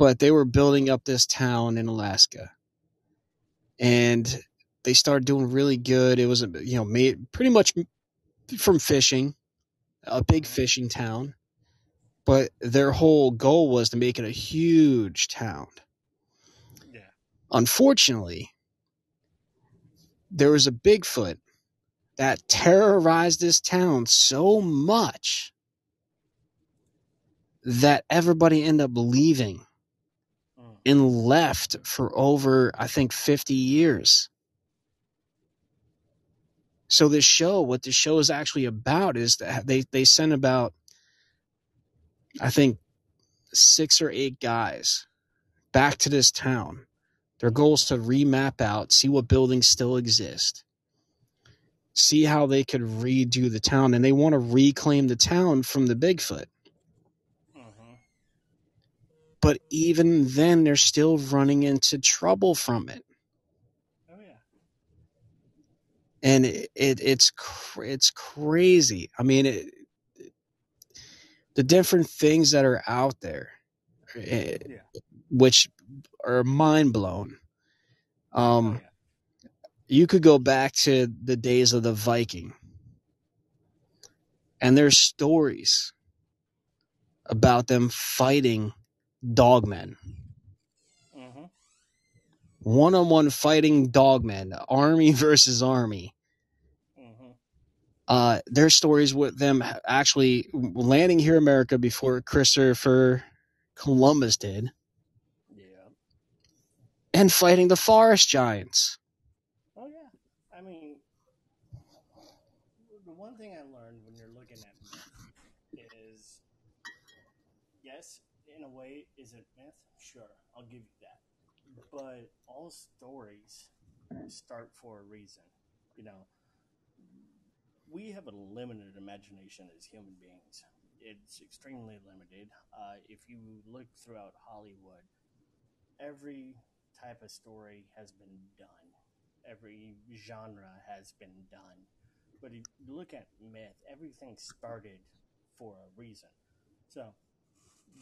but they were building up this town in Alaska, and they started doing really good. It was you know made pretty much from fishing, a big mm-hmm. fishing town, but their whole goal was to make it a huge town. Yeah. Unfortunately, there was a Bigfoot that terrorized this town so much that everybody ended up leaving. And left for over, I think, 50 years. So this show, what the show is actually about is that they, they send about, I think, six or eight guys back to this town. Their goal is to remap out, see what buildings still exist, see how they could redo the town, and they want to reclaim the town from the Bigfoot. But even then, they're still running into trouble from it. Oh yeah. and it, it it's cr- it's crazy. I mean, it, the different things that are out there, eh, Yeah. which are mind blown. Oh Um, yeah. you could go back to the days of the Viking, and there's stories about them fighting dogmen, hmm one on one fighting dogmen, army versus army. hmm uh, there's stories with them actually landing here in America before Christopher Columbus did Yeah. and fighting the forest giants. Oh yeah. I mean, the one thing I learned when you're looking at myth is, yes, in a way, is it myth? Sure, I'll give you that. But all stories start for a reason. You know, we have a limited imagination as human beings. It's extremely limited. Uh, if you look throughout Hollywood, every type of story has been done every genre has been done. But if you look at myth, everything started for a reason. So,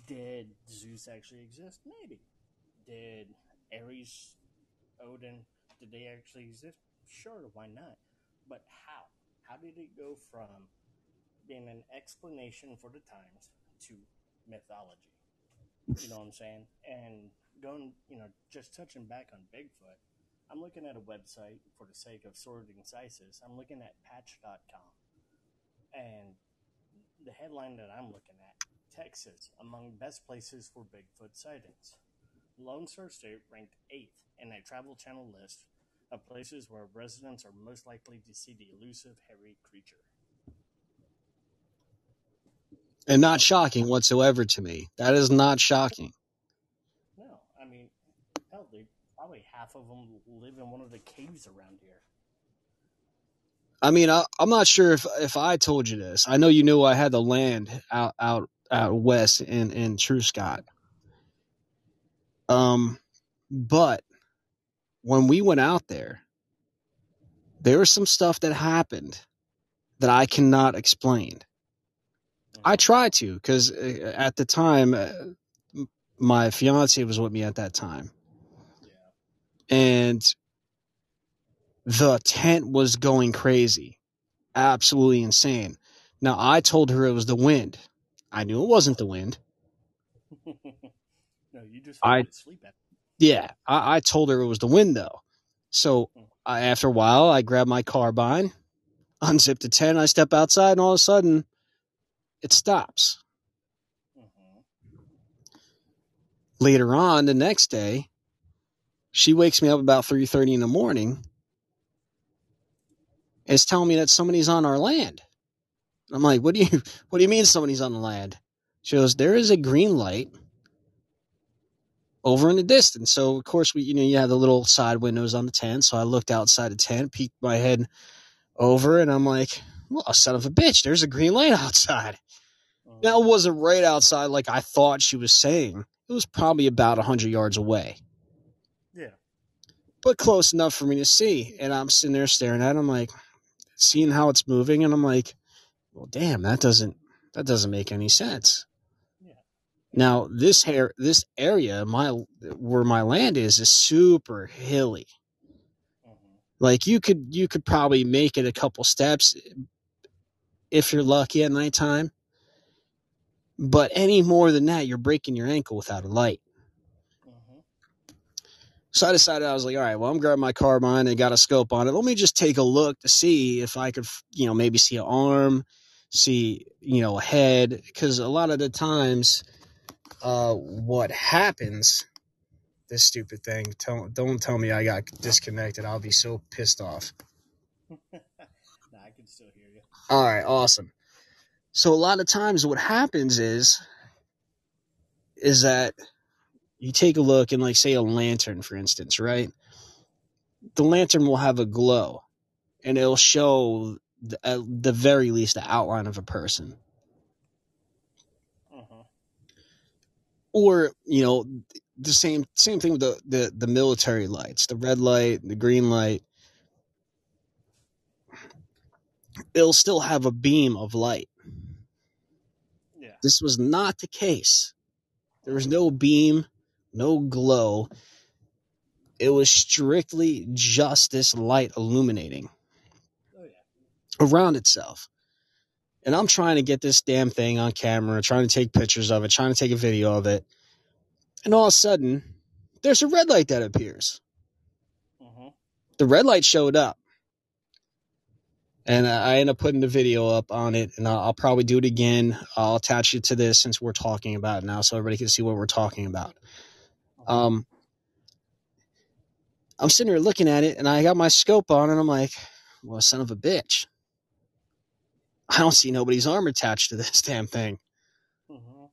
did Zeus actually exist? Maybe. Did Ares, Odin, did they actually exist? Sure, why not? But how? How did it go from being an explanation for the times to mythology? You know what I'm saying? And going, you know, just touching back on Bigfoot, I'm looking at a website for the sake of sorting incises. I'm looking at patch.com. And the headline that I'm looking at Texas, among best places for Bigfoot sightings. Lone Star State ranked eighth in a travel channel list of places where residents are most likely to see the elusive hairy creature. And not shocking whatsoever to me. That is not shocking. No, I mean, hell, probably half of them live in one of the caves around here. I mean, I, I'm not sure if, if I told you this. I know you knew I had the land out out out west in in Truscott. Um, but when we went out there, there was some stuff that happened that I cannot explain. I tried to because at the time, uh, my fiance was with me at that time, and the tent was going crazy, absolutely insane. Now I told her it was the wind. I knew it wasn't the wind. no, you just I- sleep at. Yeah, I, I told her it was the wind though. So I, after a while, I grabbed my carbine, unzip the tent, I step outside, and all of a sudden, it stops. hmm Later on, the next day, she wakes me up about three thirty in the morning. Is telling me that somebody's on our land. I'm like, what do you what do you mean somebody's on the land? She goes, there is a green light over in the distance. So of course we you know you have the little side windows on the tent. So I looked outside the tent, peeked my head over, and I'm like, well, son of a bitch, there's a green light outside. Oh. Now it wasn't right outside like I thought she was saying. It was probably about hundred yards away, Yeah. but close enough for me to see. And I'm sitting there staring at it. I'm like, seeing how it's moving, and I'm like, well, damn, that doesn't that doesn't make any sense. Now this hair this area my where my land is is super hilly. hmm Like you could you could probably make it a couple steps if you're lucky at nighttime. But any more than that, you're breaking your ankle without a light. hmm So I decided I was like, all right, well, I'm grabbing my carbine and got a scope on it. Let me just take a look to see if I could, you know, maybe see an arm, see, you know, a head. Because a lot of the times, uh, what happens, this stupid thing, tell, don't tell me I got disconnected. I'll be so pissed off. nah, I can still hear you. All right, awesome. So a lot of times what happens is is that you take a look and like say a lantern for instance, right? The lantern will have a glow and it'll show the, at the very least the outline of a person. hmm Or, you know, the same same thing with the, the the military lights, the red light, the green light. It'll still have a beam of light. Yeah. This was not the case. There was no beam, no glow. It was strictly just this light illuminating Oh yeah. around itself. And I'm trying to get this damn thing on camera, trying to take pictures of it, trying to take a video of it. And all of a sudden, there's a red light that appears. hmm The red light showed up. And I end up putting the video up on it, and I'll, I'll probably do it again. I'll attach it to this since we're talking about it now, so everybody can see what we're talking about. Um, I'm sitting here looking at it, and I got my scope on, and I'm like, "Well, son of a bitch! I don't see nobody's arm attached to this damn thing. hmm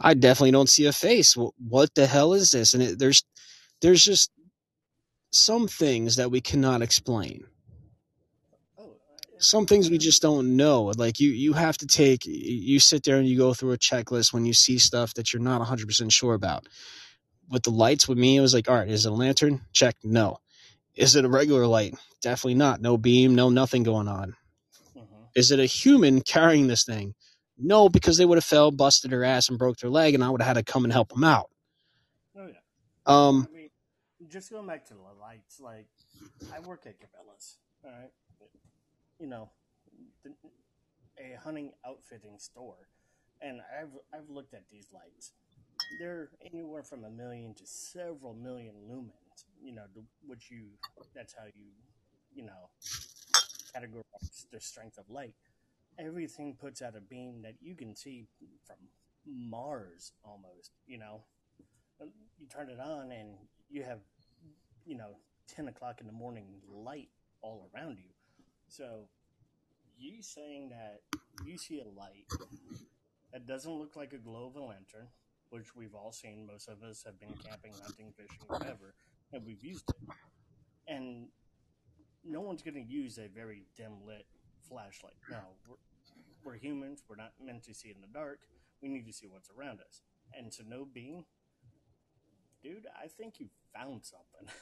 I definitely don't see a face. What the hell is this?" And it, there's, there's just some things that we cannot explain. Oh. Some things we just don't know. Like you, you have to take. You sit there and you go through a checklist when you see stuff that you're not 100 percent sure about. With the lights, with me, it was like, all right, is it a lantern? Check, no. Is it a regular light? Definitely not. No beam, no nothing going on. Is it a human carrying this thing? No, because they would have fell, busted their ass, and broke their leg, and I would have had to come and help them out. Oh yeah. Um, I mean, just going back to the lights, like I work at Cabela's, all right. You know, the, a hunting outfitting store, and I've I've looked at these lights. They're anywhere from a million to several million lumens. You know, which you that's how you you know categorize the strength of light. Everything puts out a beam that you can see from Mars almost. You know, uh, you turn it on and you have you know 10 o'clock in the morning light all around you so you saying that you see a light that doesn't look like a glow of a lantern which we've all seen most of us have been camping hunting fishing whatever and we've used it and no one's going to use a very dim lit flashlight no we're, we're humans we're not meant to see in the dark we need to see what's around us and to no beam dude, I think you found something.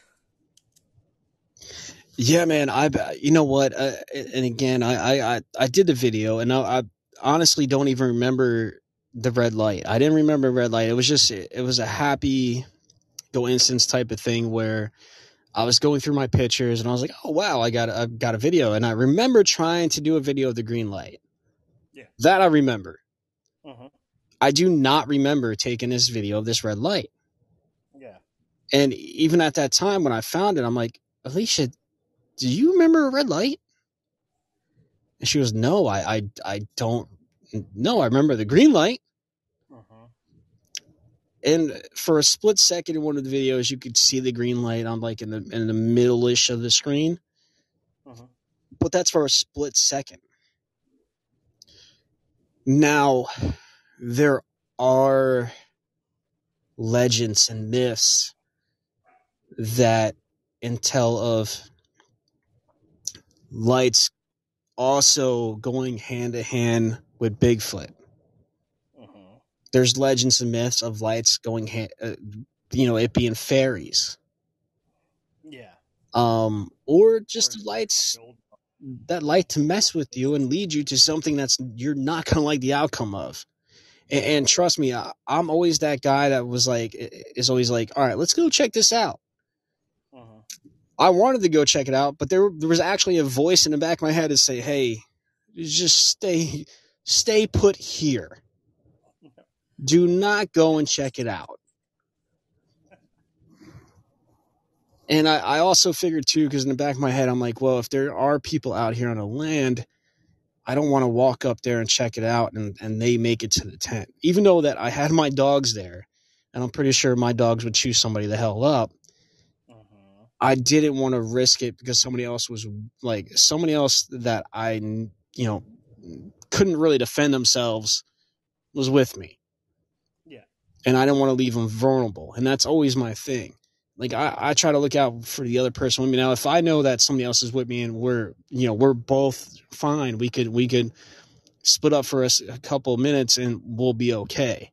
yeah, man. I, you know what? Uh, and again, I, I, I, I did the video, and I, I honestly don't even remember the red light. I didn't remember red light. It was just, it was a happy coincidence type of thing where I was going through my pictures, and I was like, oh wow, I got, I got a video, and I remember trying to do a video of the green light. Yeah. That I remember. Mm-hmm. I do not remember taking this video of this red light. Yeah. And even at that time when I found it, I'm like, Alicia, do you remember a red light? And she goes, No, I I, I don't no, I remember the green light. And for a split second in one of the videos, you could see the green light on like in the in the middle ish of the screen. Mm-hmm. But that's for a split second. Now, there are legends and myths that entail of lights also going hand to hand with Bigfoot. There's legends and myths of lights going uh, you know, it being fairies, Yeah. um, or just Or lights. that light to mess with you and lead you to something that's you're not going to like the outcome of. And, and trust me, I, I'm always that guy that was like, is always like, all right, let's go check this out. Uh-huh. I wanted to go check it out, but there there was actually a voice in the back of my head to say, "Hey, just stay stay put here. Do not go and check it out." And I, I also figured too, because in the back of my head, I'm like, well, if there are people out here on the land, I don't want to walk up there and check it out and, and they make it to the tent. Even though that I had my dogs there, and I'm pretty sure my dogs would chew somebody the hell up. Uh-huh. I didn't want to risk it because somebody else was like somebody else that I, you know, couldn't really defend themselves was with me. And I don't want to leave them vulnerable. And that's always my thing. Like I, I try to look out for the other person with me. Now, if I know that somebody else is with me and we're, you know, we're both fine, we could, we could split up for us a couple of minutes and we'll be okay.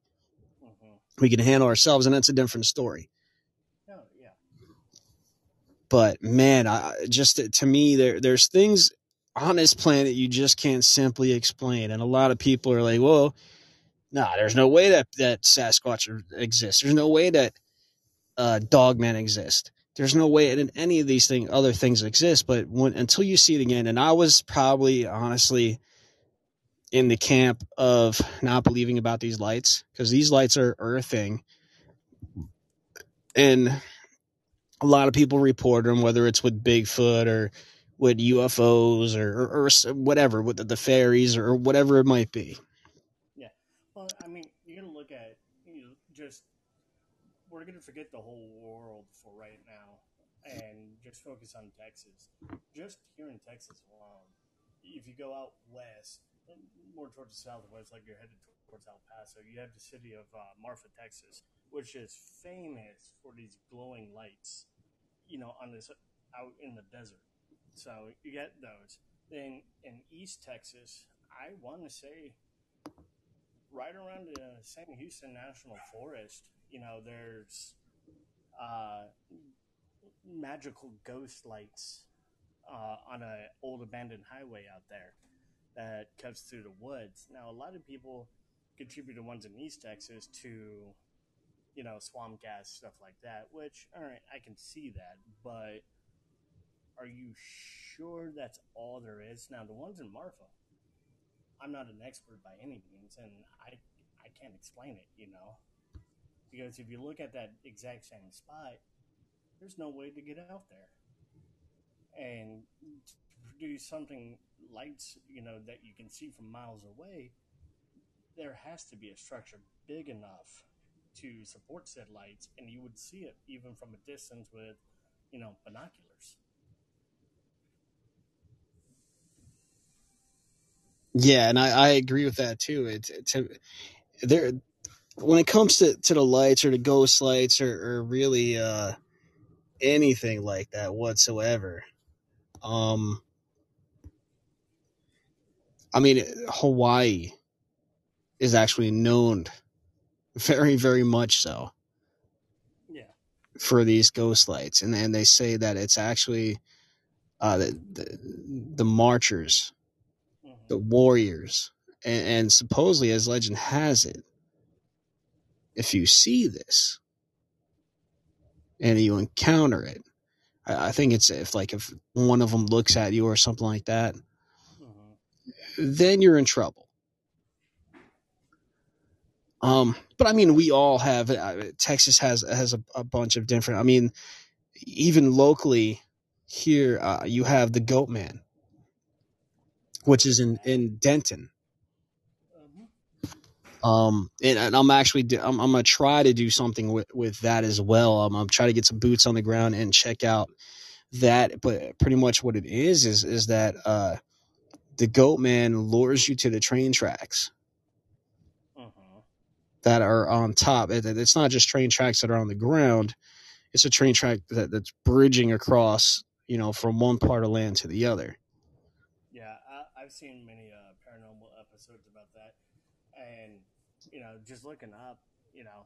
Uh-huh. We can handle ourselves. And that's a different story. Oh, yeah. but man, I, just to me, there there's things on this planet you just can't simply explain, and a lot of people are like, "Well, nah, there's no way that that Sasquatch exists. There's no way that uh, Dogman exists. There's no way that any of these thing other things exist." But when until you see it again, and I was probably honestly in the camp of not believing about these lights because these lights are, are a thing, and a lot of people report them, whether it's with Bigfoot or with UFOs or, or, or whatever, with the, the fairies or whatever it might be. Well, I mean, you're gonna look at you know, just we're gonna forget the whole world for right now and just focus on Texas. Just here in Texas alone, if you go out west, more towards the southwest, like you're headed towards El Paso, you have the city of uh, Marfa, Texas, which is famous for these glowing lights. You know, on this out in the desert. So you get those. Then in East Texas, I want to say right around the Sam Houston National Forest, you know, there's uh, magical ghost lights uh, on an old abandoned highway out there that cuts through the woods. Now, a lot of people contribute the ones in East Texas to, you know, swamp gas stuff like that. Which, all right, I can see that, but are you sure that's all there is? Now, the ones in Marfa, I'm not an expert by any means, and I I can't explain it, you know, because if you look at that exact same spot, there's no way to get out there, and to produce something lights, you know, that you can see from miles away, there has to be a structure big enough to support said lights, and you would see it even from a distance with, you know, binoculars. Yeah, and I, I agree with that too. It's to there when it comes to, to the lights or the ghost lights or, or really uh, anything like that whatsoever. Um, I mean, Hawaii is actually known very, very much so Yeah. for these ghost lights, and and they say that it's actually uh, the, the the marchers, the warriors, and, and supposedly, as legend has it, if you see this and you encounter it, I, I think it's if like if one of them looks at you or something like that, then you're in trouble. Um, but I mean, we all have. Uh, Texas has has a, a bunch of different. I mean, even locally here, uh, you have the Goat Man, which is in in Denton. Um, and, and I'm actually I'm, I'm gonna try to do something with with that as well. I'm, I'm trying to get some boots on the ground and check out that. But pretty much what it is is is that uh, the Goat Man lures you to the train tracks hmm that are on top. It, it's not just train tracks that are on the ground. It's a train track that, that's bridging across, you know, from one part of land to the other. I've seen many uh, paranormal episodes about that, and you know, just looking up, you know,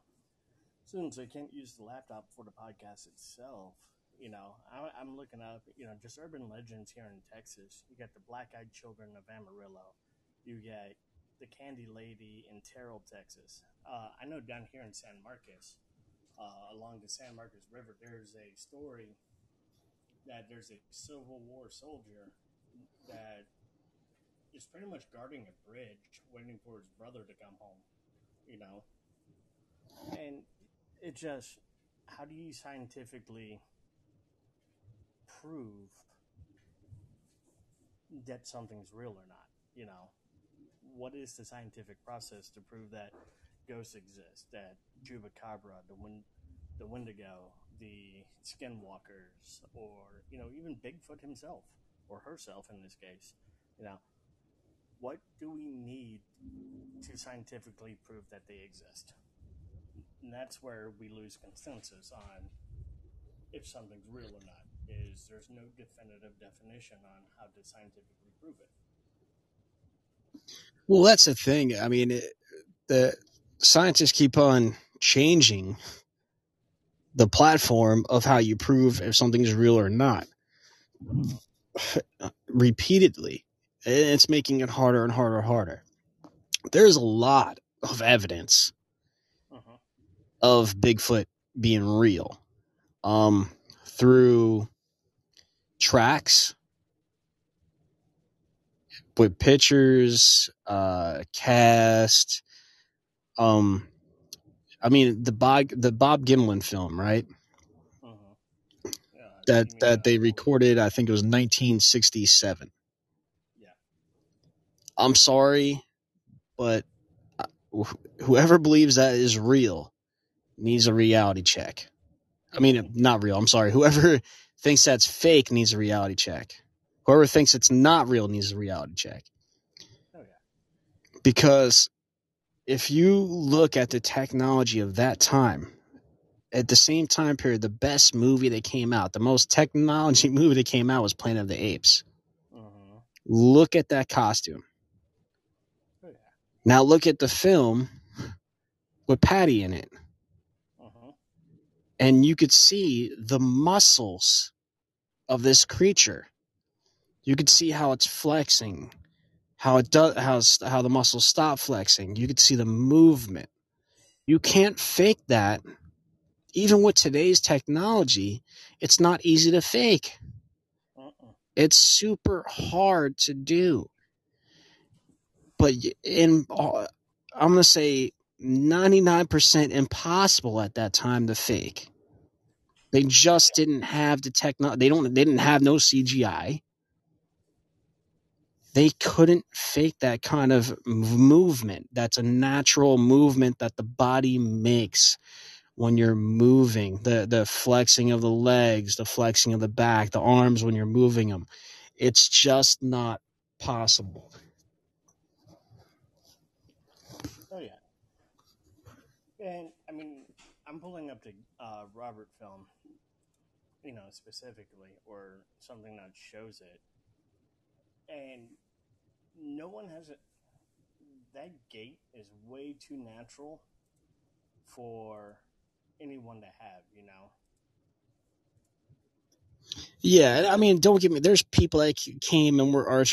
since I can't use the laptop for the podcast itself, You know, I, I'm looking up, you know, just urban legends here in Texas. You got the Black Eyed Children of Amarillo. You got the Candy Lady in Terrell, Texas. Uh, I know down here in San Marcos, uh, along the San Marcos River, there's a story that there's a Civil War soldier that is pretty much guarding a bridge, waiting for his brother to come home. You know, and it just how do you scientifically prove that something's real or not? You know, what is the scientific process to prove that ghosts exist, that Chupacabra, the wind, the Wendigo, the Skinwalkers, or you know, even Bigfoot himself or herself in this case, you know, what do we need to scientifically prove that they exist? And that's where we lose consensus on if something's real or not. Is there's no definitive definition on how to scientifically prove it. Well, that's the thing. I mean, it, the scientists keep on changing the platform of how you prove if something's real or not mm-hmm. repeatedly. And it's making it harder and harder and harder. There's a lot of evidence Uh-huh. of Bigfoot being real um, through tracks with pictures, uh, cast. Um, I mean the Bob the Bob Gimlin film, right? Uh-huh. Yeah, That that they recorded. I think it was 1967. I'm sorry, but uh, wh- whoever believes that is real needs a reality check. I mean, not real. I'm sorry. Whoever thinks that's fake needs a reality check. Whoever thinks it's not real needs a reality check. Oh yeah. Because if you look at the technology of that time, at the same time period, the best movie that came out, the most technology movie that came out was Planet of the Apes. Uh-huh. Look at that costume. Now look at the film with Patty in it. Uh-huh. and you could see the muscles of this creature. You could see how it's flexing, how it does, how how the muscles stop flexing. You could see the movement. You can't fake that. Even with today's technology, it's not easy to fake. Uh-uh. It's super hard to do. But in, uh, I'm gonna say 99% impossible at that time to fake. They just didn't have the techno. They don't. They didn't have no CGI. They couldn't fake that kind of movement. That's a natural movement that the body makes when you're moving. The the flexing of the legs, the flexing of the back, the arms when you're moving them. It's just not possible. Oh yeah. And I mean, I'm pulling up the uh, Robert film, you know, specifically, or something that shows it, and no one has it. That gait is way too natural for anyone to have, you know. Yeah, I mean, don't get me. There's people that came and were are,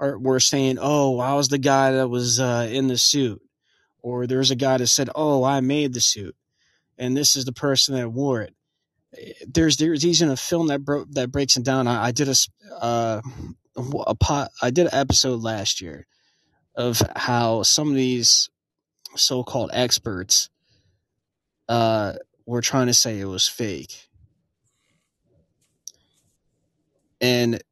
are were saying, "Oh, I was the guy that was uh, in the suit," or there's a guy that said, "Oh, I made the suit," and this is the person that wore it. There's there's even a film that broke that breaks it down. I, I did a uh, a pot. I did an episode last year of how some of these so-called experts uh, were trying to say it was fake. And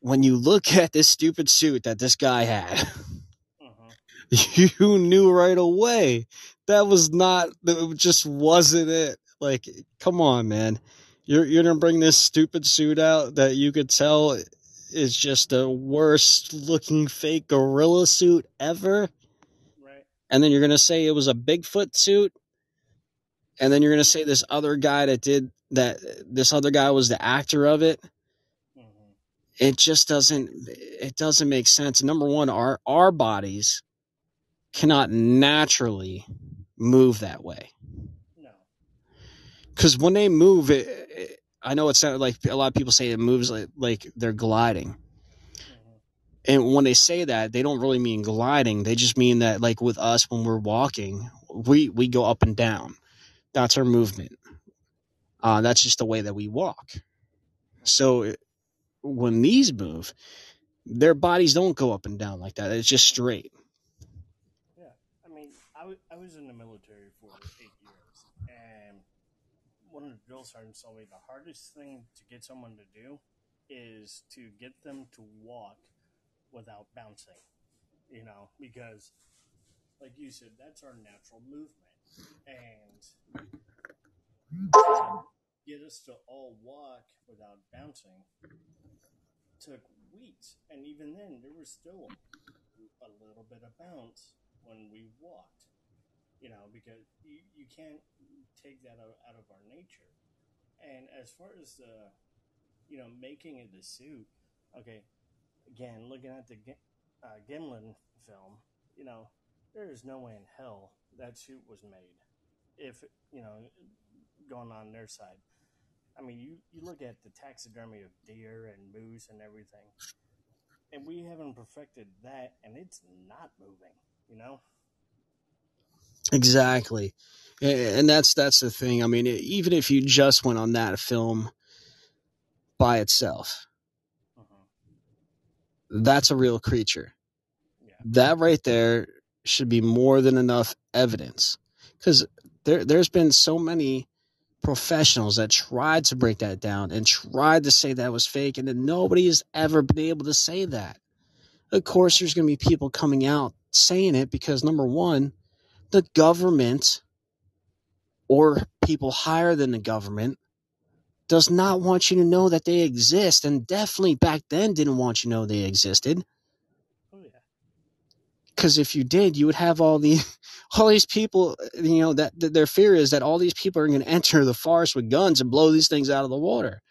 when you look at this stupid suit that this guy had. you knew right away that was not, that just wasn't it. Like, come on, man. You're, you're to bring this stupid suit out that you could tell is just the worst looking fake gorilla suit ever. Right. And then you're to say it was a Bigfoot suit. And then you're to say this other guy that did that, this other guy was the actor of it. Mm-hmm. it just doesn't it doesn't make sense number one our our bodies cannot naturally move that way No. because when they move it, it I know it sounds like a lot of people say it moves like like they're gliding. Mhm. And when they say that, they don't really mean gliding. They just mean that like with us when we're walking, we we go up and down. That's our movement. Uh, that's just the way that we walk. So when these move, their bodies don't go up and down like that. It's just straight. I was in the military for eight years, and one of the drill sergeants told me the hardest thing to get someone to do is to get them to walk without bouncing. You know, because, like you said, that's our natural movement, and get us to all walk without bouncing took weeks, and even then, there was still a little bit of bounce when we walked. You know, because you, you can't take that out, out of our nature. And as far as the, you know, making of the suit, okay, again, looking at the uh, Gimlin film, you know, there is no way in hell that suit was made. If, you know, going on their side. I mean, you, you look at the taxidermy of deer and moose and everything, and we haven't perfected that, and it's not moving, you know? Exactly. And that's that's the thing. I mean, even if you just went on that film by itself, hmm that's a real creature. Yeah. That right there should be more than enough evidence. Cuz there there's been so many professionals that tried to break that down and tried to say that was fake and then nobody has ever been able to say that. Of course there's going to be people coming out saying it because number 1, the government or people higher than the government does not want you to know that they exist and definitely back then didn't want you to know they existed Oh, yeah. because if you did you would have all the all these people you know that, that their fear is that all these people are going to enter the forest with guns and blow these things out of the water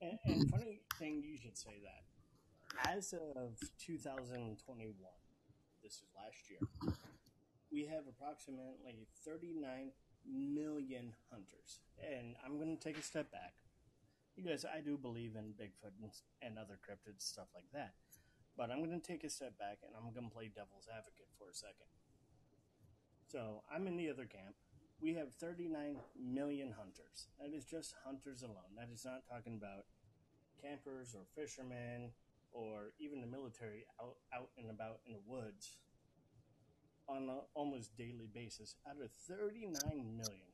And, and funny thing, you should say that. As of 2021, this is last year, we have approximately 39 million hunters. And I'm going to take a step back because I do believe in Bigfoot and, and other cryptids, stuff like that. But I'm going to take a step back and I'm going to play devil's advocate for a second. So I'm in the other camp. We have 39 million hunters. That is just hunters alone. That is not talking about campers or fishermen or even the military out, out and about in the woods on an almost daily basis. Out of 39 million,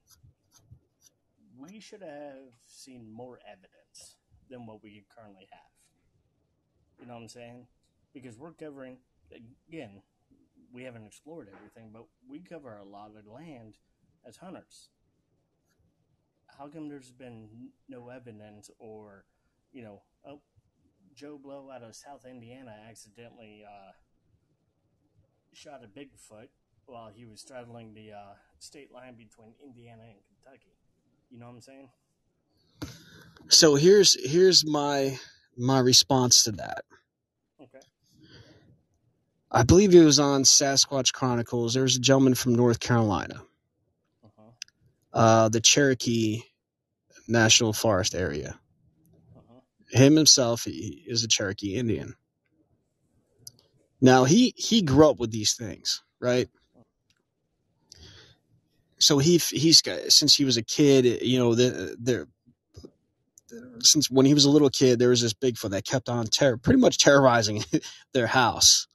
we should have seen more evidence than what we currently have. You know what I'm saying? Because we're covering, again, we haven't explored everything, but we cover a lot of land as hunters. How come there's been no evidence or, you know, oh, Joe Blow out of South Indiana accidentally uh, shot a Bigfoot while he was straddling the uh, state line between Indiana and Kentucky. You know what I'm saying? so here's here's my my response to that Okay. i believe it was on sasquatch chronicles there was a gentleman from north carolina Uh-huh. uh, the cherokee national forest area Uh-huh. him himself he is a cherokee indian now he he grew up with these things right? So he he's got since he was a kid you know the since when he was a little kid there was this bigfoot that kept on terror pretty much terrorizing their house.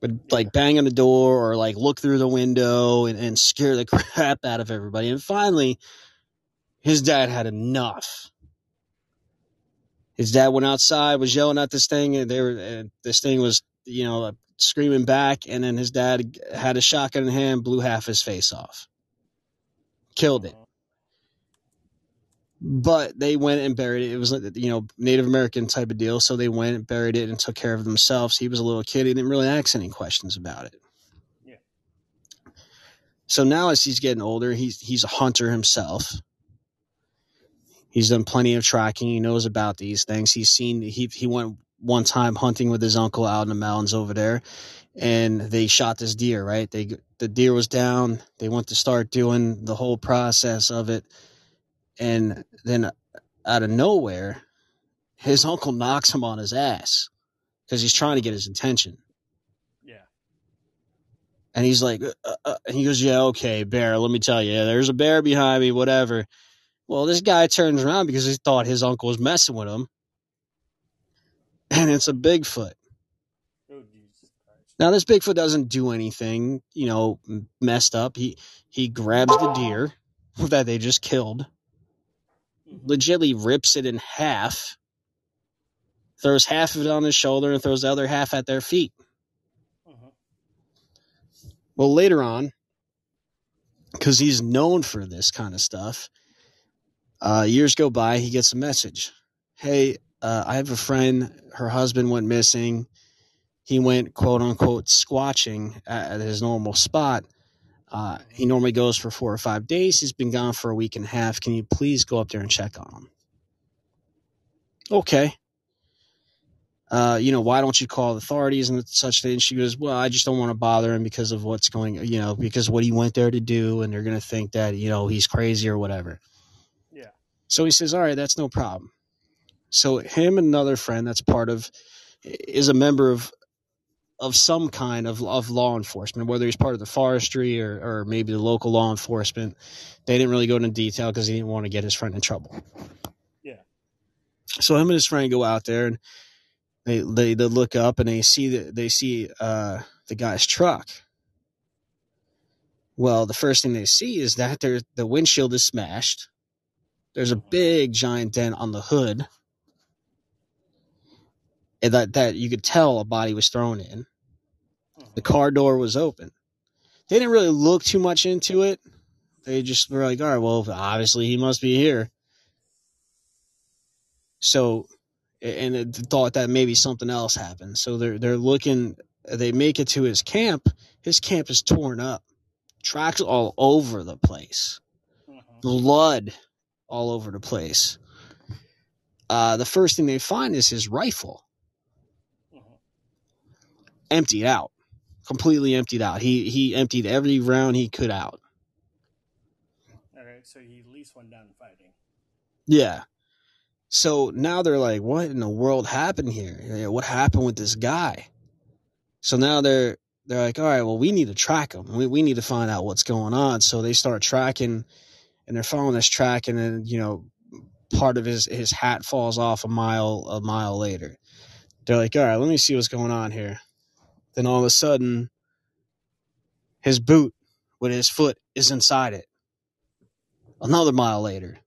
Would like bang on the door or like look through the window and, and scare the crap out of everybody. And finally his dad had enough. His dad went outside was yelling at this thing and they were and this thing was you know uh, screaming back and then his dad had a shotgun in hand blew half his face off killed it but they went and buried it. It was like, you know Native American type of deal, so they went and buried it and took care of themselves. He was a little kid; he didn't really ask any questions about it. Yeah. So now, as he's getting older, he's he's a hunter himself. He's done plenty of tracking. He knows about these things. He's seen. He he went one time hunting with his uncle out in the mountains over there, and they shot this deer. Right, they the deer was down. They went to start doing the whole process of it and then out of nowhere, his uncle knocks him on his ass because he's trying to get his attention. Yeah. And he's like, uh, uh, and he goes, "Yeah, okay, bear. Let me tell you, there's a bear behind me. Whatever." Well, this guy turns around because he thought his uncle was messing with him, and it's a Bigfoot. Oh Now, this Bigfoot doesn't do anything, you know, messed up. He he grabs the deer that they just killed, Mhm. legitly rips it in half, throws half of it on his shoulder, and throws the other half at their feet. Mhm. Well, later on, because he's known for this kind of stuff, uh, years go by, he gets a message. Hey, uh, I have a friend, her husband went missing. He went, quote unquote, squatching at, his normal spot. Uh, he normally goes for four or five days. He's been gone for a week and a half. Can you please go up there and check on him? Okay. Uh, you know, why don't you call the authorities and such thing? She goes, well, I just don't want to bother him because of what's going, you know, because what he went there to do, and they're going to think that, you know, he's crazy or whatever. Yeah. So he says, all right, that's no problem. So him and another friend that's part of, is a member of, of some kind of, of law enforcement, whether he's part of the forestry or, or maybe the local law enforcement. They didn't really go into detail because he didn't want to get his friend in trouble. Yeah. So him and his friend go out there and they they, they look up and they see that they see uh, the guy's truck. Well, the first thing they see is that there the windshield is smashed. There's a big giant dent on the hood. That that you could tell a body was thrown in. The car door was open. They didn't really look too much into it. They just were like, all right, well, obviously he must be here. So, and it thought that maybe something else happened. So they're they're looking. They make it to his camp. His camp is torn up, tracks all over the place, Mhm. blood all over the place. Uh, the first thing they find is his rifle. Emptied out, completely emptied out. He he emptied every round he could out. All right. So he at least went down fighting. Yeah. So now they're like, what in the world happened here? What happened with this guy? So now they're they're like, all right, well, we need to track him. We we need to find out what's going on. So they start tracking, and they're following this track, and then you know, part of his his hat falls off a mile a mile later. They're like, all right, let me see what's going on here. Then all of a sudden, his boot with his foot is inside it. Another mile later.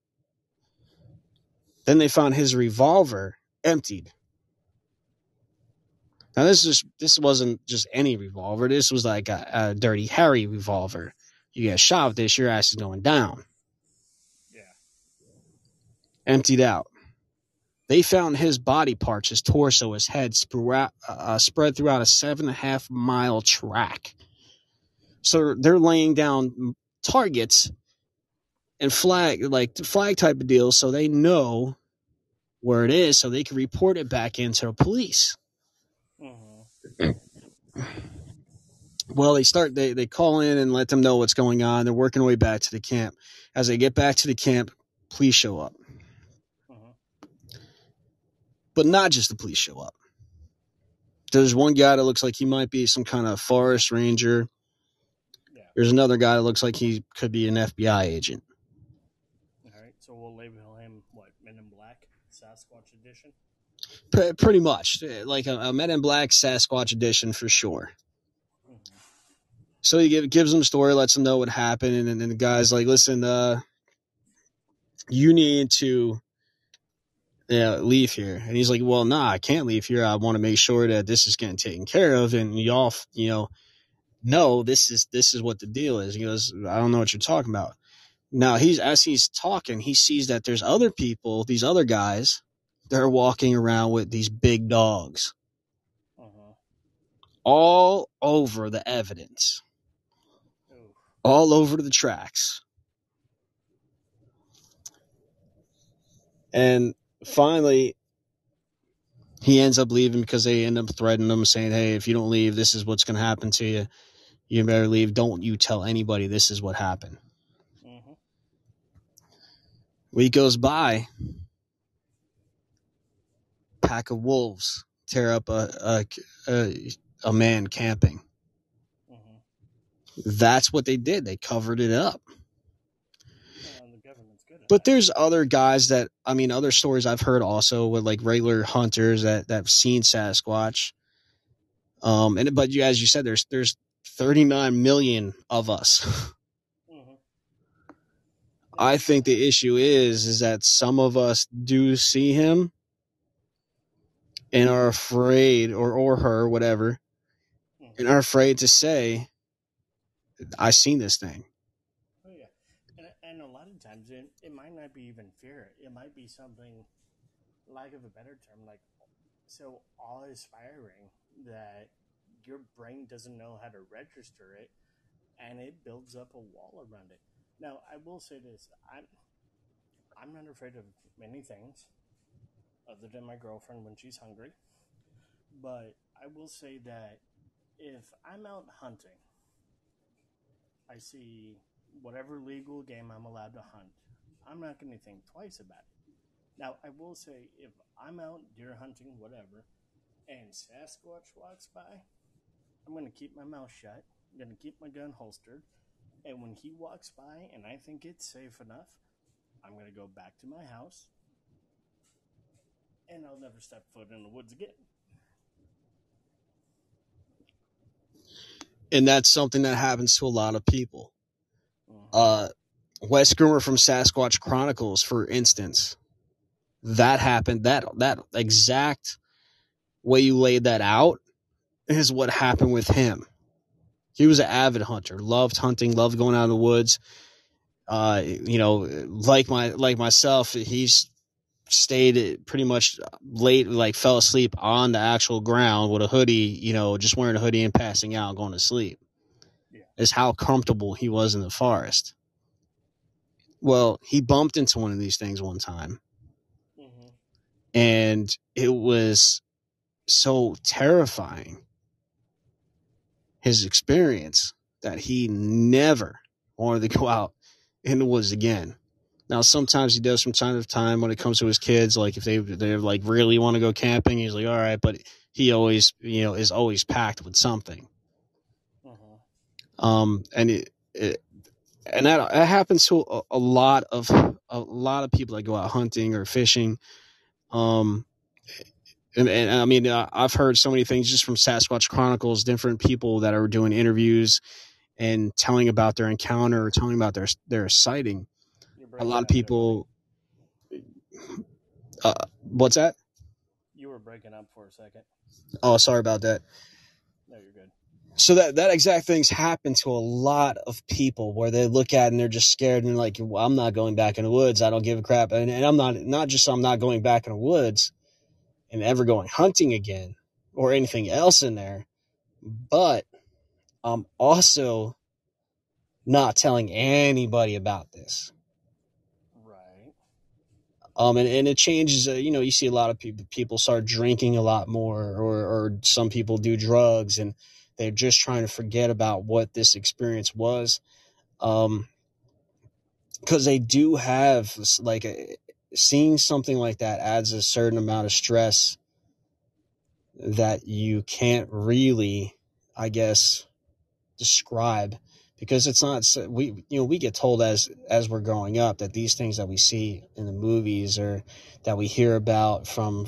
Then they found his revolver emptied. Now this is this wasn't just any revolver. This was like a, a dirty Harry revolver. You get shot with this, your ass is going down. Yeah. Emptied out. They found his body parts, his torso, his head, spread, uh, spread throughout a seven and a half mile track. So they're laying down targets and flag like flag type of deals so they know where it is so they can report it back into the police Mhm. well they start they, they call in and let them know what's going on they're working their way back to the camp as they get back to the camp police show up. But not just the police show up there's one guy that looks like he might be some kind of forest ranger Yeah. there's another guy that looks like he could be an fbi agent All right. So we'll label him what Men in Black, Sasquatch Edition. Pre- pretty much like a, a men in black sasquatch edition for sure Mhm. So he give, gives them a story, lets them know what happened, and, and then the guy's like, "Listen, uh, you need to yeah, leave here." And he's like, "Well, nah, I can't leave here. I want to make sure that this is getting taken care of, and y'all, you know, no, this is this is what the deal is." He goes, "I don't know what you're talking about." Now he's as he's talking, he sees that there's other people, these other guys, they're walking around with these big dogs Mhm. all over the evidence. Ooh. all over the tracks. And finally, he ends up leaving because they end up threatening him, saying, Hey, if you don't leave, this is what's going to happen to you. You better leave. Don't you tell anybody this is what happened. Mhm. Week goes by. pack of wolves tear up a a, a, a man camping. Mm-hmm. That's what they did. They covered it up. And the government's good at But there's other guys that I mean, other stories I've heard also with like regular hunters that that've seen Sasquatch. Um, and but you, as you said, there's there's 39 million of us. Mhm. I think the issue is is that some of us do see him and are afraid or or her whatever Mhm. and are afraid to say I seen this thing. Oh yeah, and and a lot of times it, it might not be even fear. It might be something, lack of a better term, like so awe-inspiring that your brain doesn't know how to register it, and it builds up a wall around it. Now, I will say this: I'm I'm not afraid of many things, other than my girlfriend when she's hungry. But I will say that if I'm out hunting I see whatever legal game I'm allowed to hunt, I'm not going to think twice about it. Now, I will say, if I'm out deer hunting, whatever, and Sasquatch walks by, I'm going to keep my mouth shut. I'm going to keep my gun holstered. And when he walks by and I think it's safe enough, I'm going to go back to my house and I'll never step foot in the woods again. And that's something that happens to a lot of people. Mhm. Uh Wes Germer from Sasquatch Chronicles, for instance, that happened. That that exact way you laid that out is what happened with him. He was an avid hunter, loved hunting, loved going out in the woods. Uh, you know, like my like myself, he's stayed pretty much late, like fell asleep on the actual ground with a hoodie. You know, just wearing a hoodie and passing out, and going to sleep. Yeah. Is how comfortable he was in the forest. Well, he bumped into one of these things one time, Mhm. and it was so terrifying his experience that he never wanted to go out in the woods again. Now, sometimes he does from time to time when it comes to his kids, like if they they like really want to go camping, he's like, all right, but he always you know is always packed with something. Mhm. Um, and it, it and that, that happens to a, a lot of a lot of people that go out hunting or fishing. Um, and, and I mean, uh, I've heard so many things just from Sasquatch Chronicles, different people that are doing interviews and telling about their encounter or telling about their their sighting. A lot of up there, buddy. people. Uh, what's that? You were breaking up for a second. Oh, sorry about that. No, you're good. So that that exact thing's happened to a lot of people where they look at it and they're just scared and they're like, well, I'm not going back in the woods. I don't give a crap. And, and I'm not not just I'm not going back in the woods and ever going hunting again or anything else in there, but I'm also not telling anybody about this. Right. Um, and, and it changes. Uh, you know, you see a lot of people people start drinking a lot more, or or some people do drugs, and they're just trying to forget about what this experience was. Um, because they do have like a, seeing something like that adds a certain amount of stress that you can't really, I guess, describe because it's not we you know we get told as as we're growing up that these things that we see in the movies or that we hear about from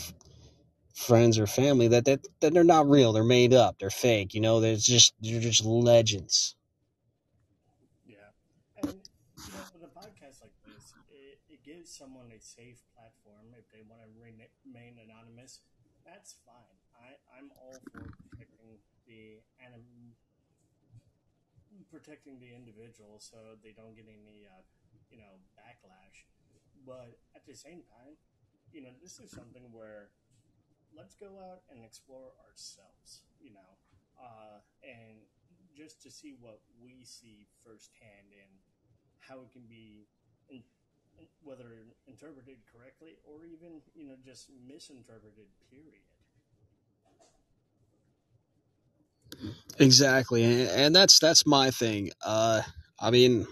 friends or family that that, that they're not real they're made up they're fake you know there's just they're just legends Yeah. And, you know, with a podcast like this, it, it gives someone a safe platform if they want to remain anonymous. That's fine. I, I'm all for protecting the anim- protecting the individual so they don't get any, uh, you know, backlash. But at the same time, you know, this is something where let's go out and explore ourselves, you know, uh, and just to see what we see firsthand and how it can be, in, whether interpreted correctly or even, you know, just misinterpreted, period. exactly and, and that's that's my thing uh i mean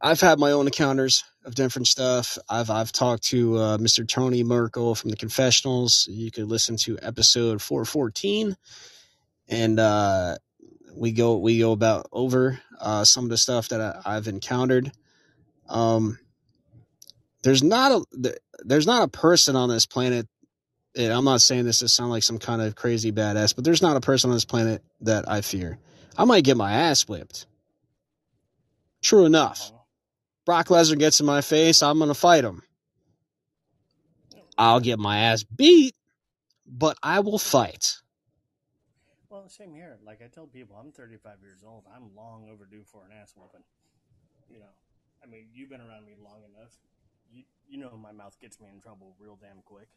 i've had my own encounters of different stuff. I've I've talked to uh, Mr. Tony Merkel from the Confessionals. You could listen to episode 414, and uh, we go we go about over uh, some of the stuff that I, have encountered. Um, there's not a there's not a person on this planet. And I'm not saying this to sound like some kind of crazy badass, but there's not a person on this planet that I fear. I might get my ass whipped. True enough. Brock Lesnar gets in my face, I'm going to fight him. I'll get my ass beat, but I will fight. Well, same here. Like I tell people, I'm 35 years old. I'm long overdue for an ass whooping. You know, I mean, you've been around me long enough. You, you know, my mouth gets me in trouble real damn quick.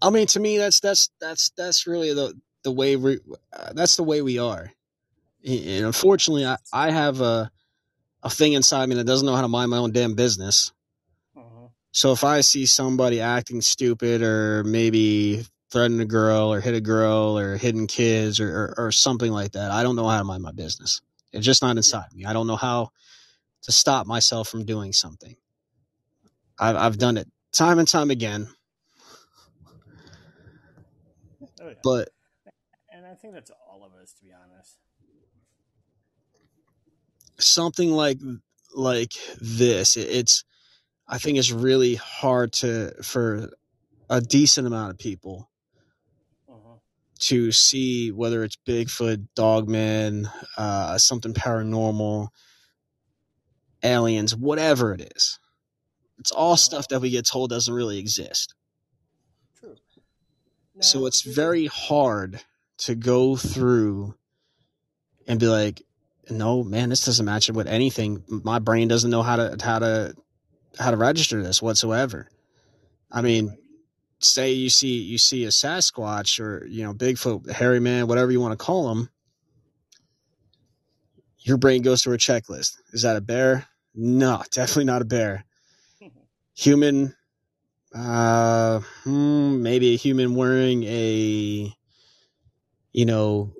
I mean, to me, that's that's that's that's really the the way we uh, that's the way we are. And unfortunately, I, I have a a thing inside me that doesn't know how to mind my own damn business. Uh-huh. So if I see somebody acting stupid or maybe threaten a girl or hit a girl or hitting kids or, or, or, something like that, I don't know how to mind my business. It's just not inside me. I don't know how to stop myself from doing something. I've, I've done it time and time again. Oh, yeah. But and I think that's all of us, to be honest something like like this it's i think it's really hard to for a decent amount of people uh-huh. to see whether it's bigfoot dogman uh, something paranormal aliens whatever it is it's all uh-huh. stuff that we get told doesn't really exist True. So it's very hard to go through and be like no, man, this doesn't match up with anything. My brain doesn't know how to how to how to register this whatsoever. I mean, say you see you see a Sasquatch or you know Bigfoot, hairy man, whatever you want to call him. Your brain goes through a checklist. Is that a bear? No, definitely not a bear. Human, uh, hmm, maybe a human wearing a, you know,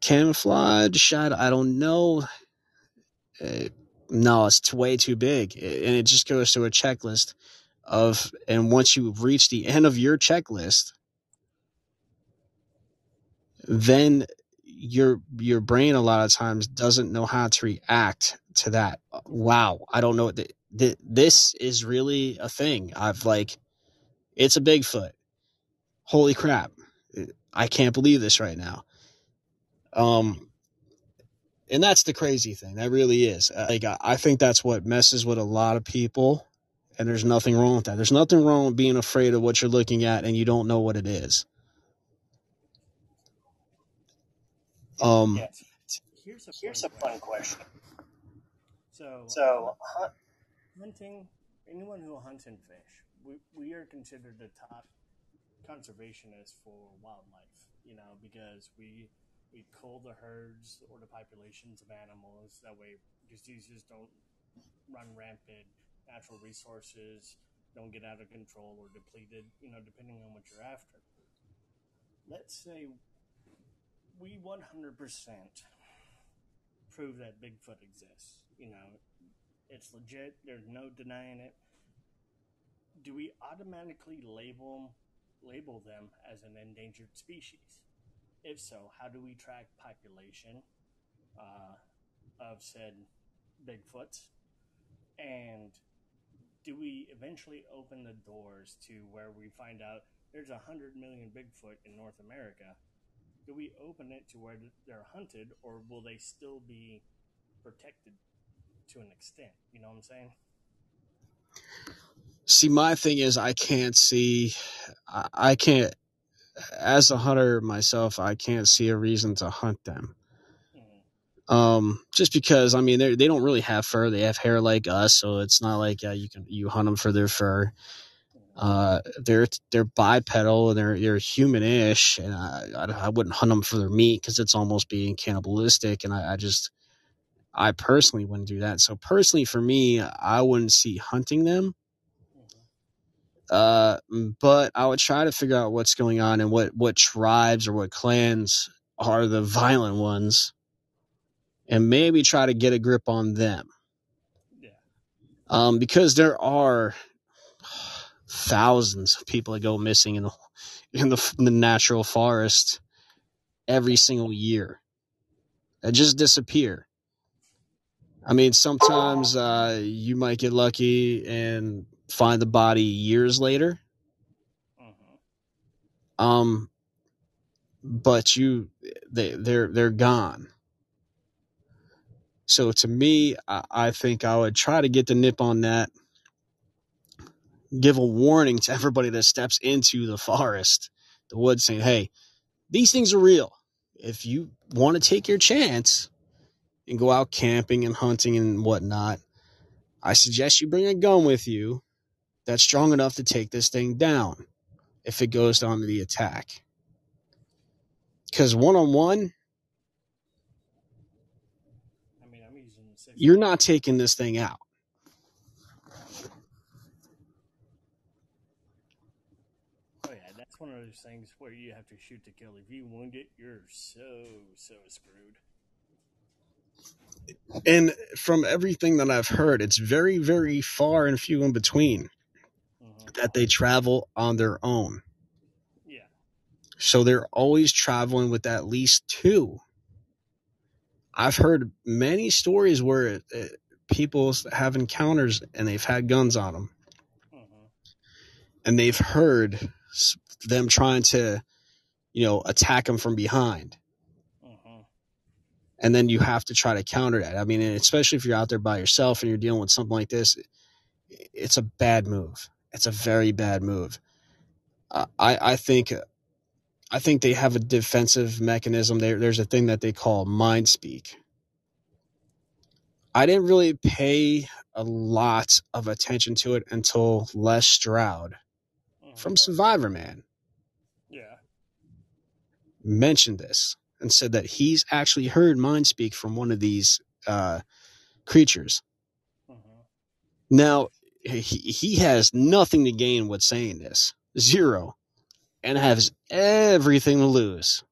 camouflage. shot. I don't know. No, it's way too big, and it just goes to a checklist of. And once you reach the end of your checklist, then your your brain a lot of times doesn't know how to react to that. Wow, I don't know. This is really a thing. I've like, it's a Bigfoot. Holy crap! I can't believe this right now. Um, and that's the crazy thing. That really is. Uh, like I think that's what messes with a lot of people, and there's nothing wrong with that. There's nothing wrong with being afraid of what you're looking at and you don't know what it is. Um, yes. Here's a here's a fun question. So so hunting anyone who hunts and fish, we we are considered the top conservationists for wildlife. You know because we we cull the herds or the populations of animals. That way, diseases don't run rampant. Natural resources don't get out of control or depleted. You know, depending on what you're after. Let's say we 100% prove that Bigfoot exists. You know, it's legit. There's no denying it. Do we automatically label label them as an endangered species? If so, how do we track population uh, of said Bigfoots? And do we eventually open the doors to where we find out there's a hundred million Bigfoot in North America? Do we open it to where they're hunted, or will they still be protected to an extent? You know what I'm saying? See, my thing is, I can't see, I can't as a hunter myself, I can't see a reason to hunt them. Um, just because I mean they they don't really have fur; they have hair like us, so it's not like uh, you can you hunt them for their fur. Uh, they're they're bipedal and they're they're humanish, and I I, I wouldn't hunt them for their meat because it's almost being cannibalistic, and I, I just I personally wouldn't do that. So personally, for me, I wouldn't see hunting them uh, but I would try to figure out what's going on and what what tribes or what clans are the violent ones, and maybe try to get a grip on them. Yeah. Um, because there are thousands of people that go missing in the in the, in the natural forest every single year that just disappear. I mean, sometimes uh, you might get lucky and find the body years later. hmm Um, but you, they, they're they're gone. So to me, I, I think I would try to get the nip on that. Give a warning to everybody that steps into the forest, the woods, saying, "Hey, these things are real. If you want to take your chance and go out camping and hunting and whatnot, I suggest you bring a gun with you that's strong enough to take this thing down if it goes down to the attack. Because one on one, I mean, I'm using six. you're not taking this thing out. Oh yeah, that's one of those things where you have to shoot to kill. If you wound it, you're so so screwed. And from everything that I've heard, it's very, very far and few in between that they travel on their own. Yeah. So they're always traveling with at least two. I've heard many stories where uh, people have encounters and they've had guns on them hmm and they've heard them trying to, you know, attack them from behind. hmm And then you have to try to counter that. I mean, especially if you're out there by yourself and you're dealing with something like this, it's a bad move. It's a very bad move. Uh, I I think I think they have a defensive mechanism. There there's a thing that they call mind speak. I didn't really pay a lot of attention to it until Les Stroud hmm from Survivorman Yeah. mentioned this and said that he's actually heard mind speak from one of these uh, creatures. hmm Now, he, he has nothing to gain with saying this, zero, and has everything to lose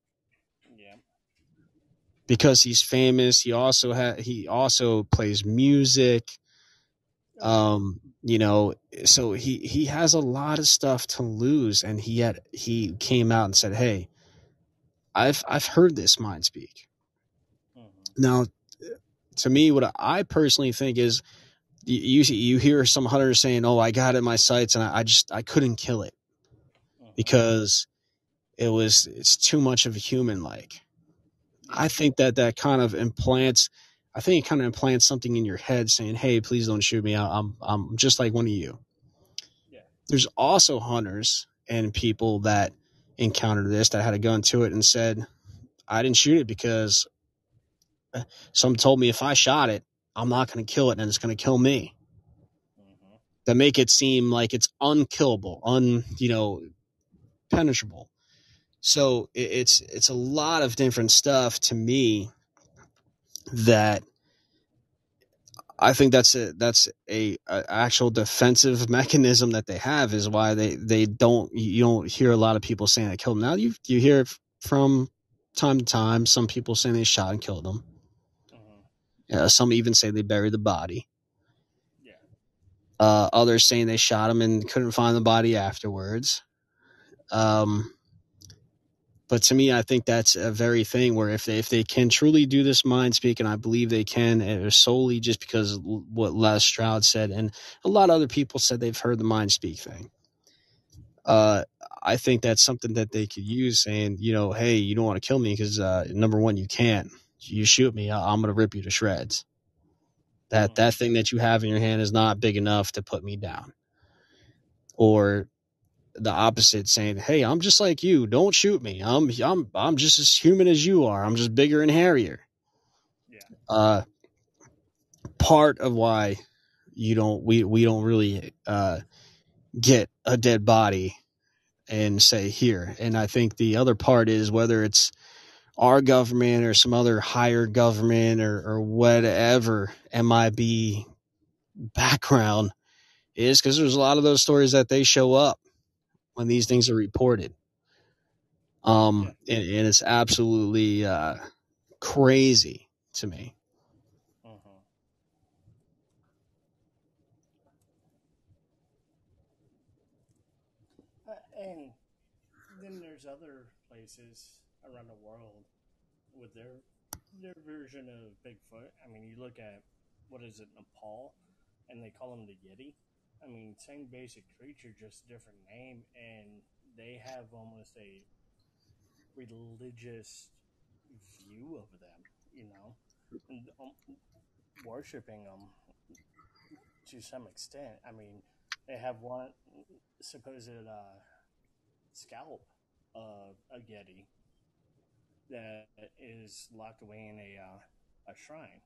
Yeah. because he's famous. He also ha- he also plays music. Um, you know, so he he has a lot of stuff to lose, and he had he came out and said, "Hey, I've I've heard this mind speak." hmm Now, to me, what I personally think is, you you, hear some hunters saying, "Oh, I got it in my sights, and I, I just I couldn't kill it because it was it's too much of a human like." I think that that kind of implants. I think it kind of implants something in your head saying, "Hey, please don't shoot me. I'm I'm just like one of you." Yeah. There's also hunters and people that encountered this that had a gun to it and said, "I didn't shoot it because uh, some told me if I shot it, I'm not going to kill it and it's going to kill me." hmm That make it seem like it's unkillable, un you know, penetrable. So it, it's it's a lot of different stuff to me that I think that's a that's a, a actual defensive mechanism that they have is why they they don't you don't hear a lot of people saying they killed them. Now you you hear it from time to time some people saying they shot and killed them. Uh, some even say they buried the body. Yeah. Uh, others saying they shot him and couldn't find the body afterwards. Um, but to me, I think that's a very thing where if they if they can truly do this mind speak, and I believe they can, solely just because of what Les Stroud said, and a lot of other people said they've heard the mind speak thing. Uh, I think that's something that they could use, saying, you know, hey, you don't want to kill me because uh, number one, you can't. You shoot me, I'm gonna rip you to shreds. That that thing that you have in your hand is not big enough to put me down. Or the opposite saying, "Hey, I'm just like you. Don't shoot me. I'm I'm I'm just as human as you are. I'm just bigger and hairier." Yeah. Uh part of why you don't we we don't really uh get a dead body and say here. And I think the other part is whether it's our government or some other higher government or, or whatever MIB background is because there's a lot of those stories that they show up when these things are reported. Um, and, and it's absolutely uh, crazy to me. Uh-huh. Uh, and then there's other places their their version of Bigfoot. I mean, you look at what is it, Nepal, and they call them the Yeti. I mean, same basic creature, just different name, and they have almost a religious view of them, you know, and, um, worshiping them to some extent. I mean, they have one supposed uh, scalp of a Yeti that is locked away in a uh, a shrine.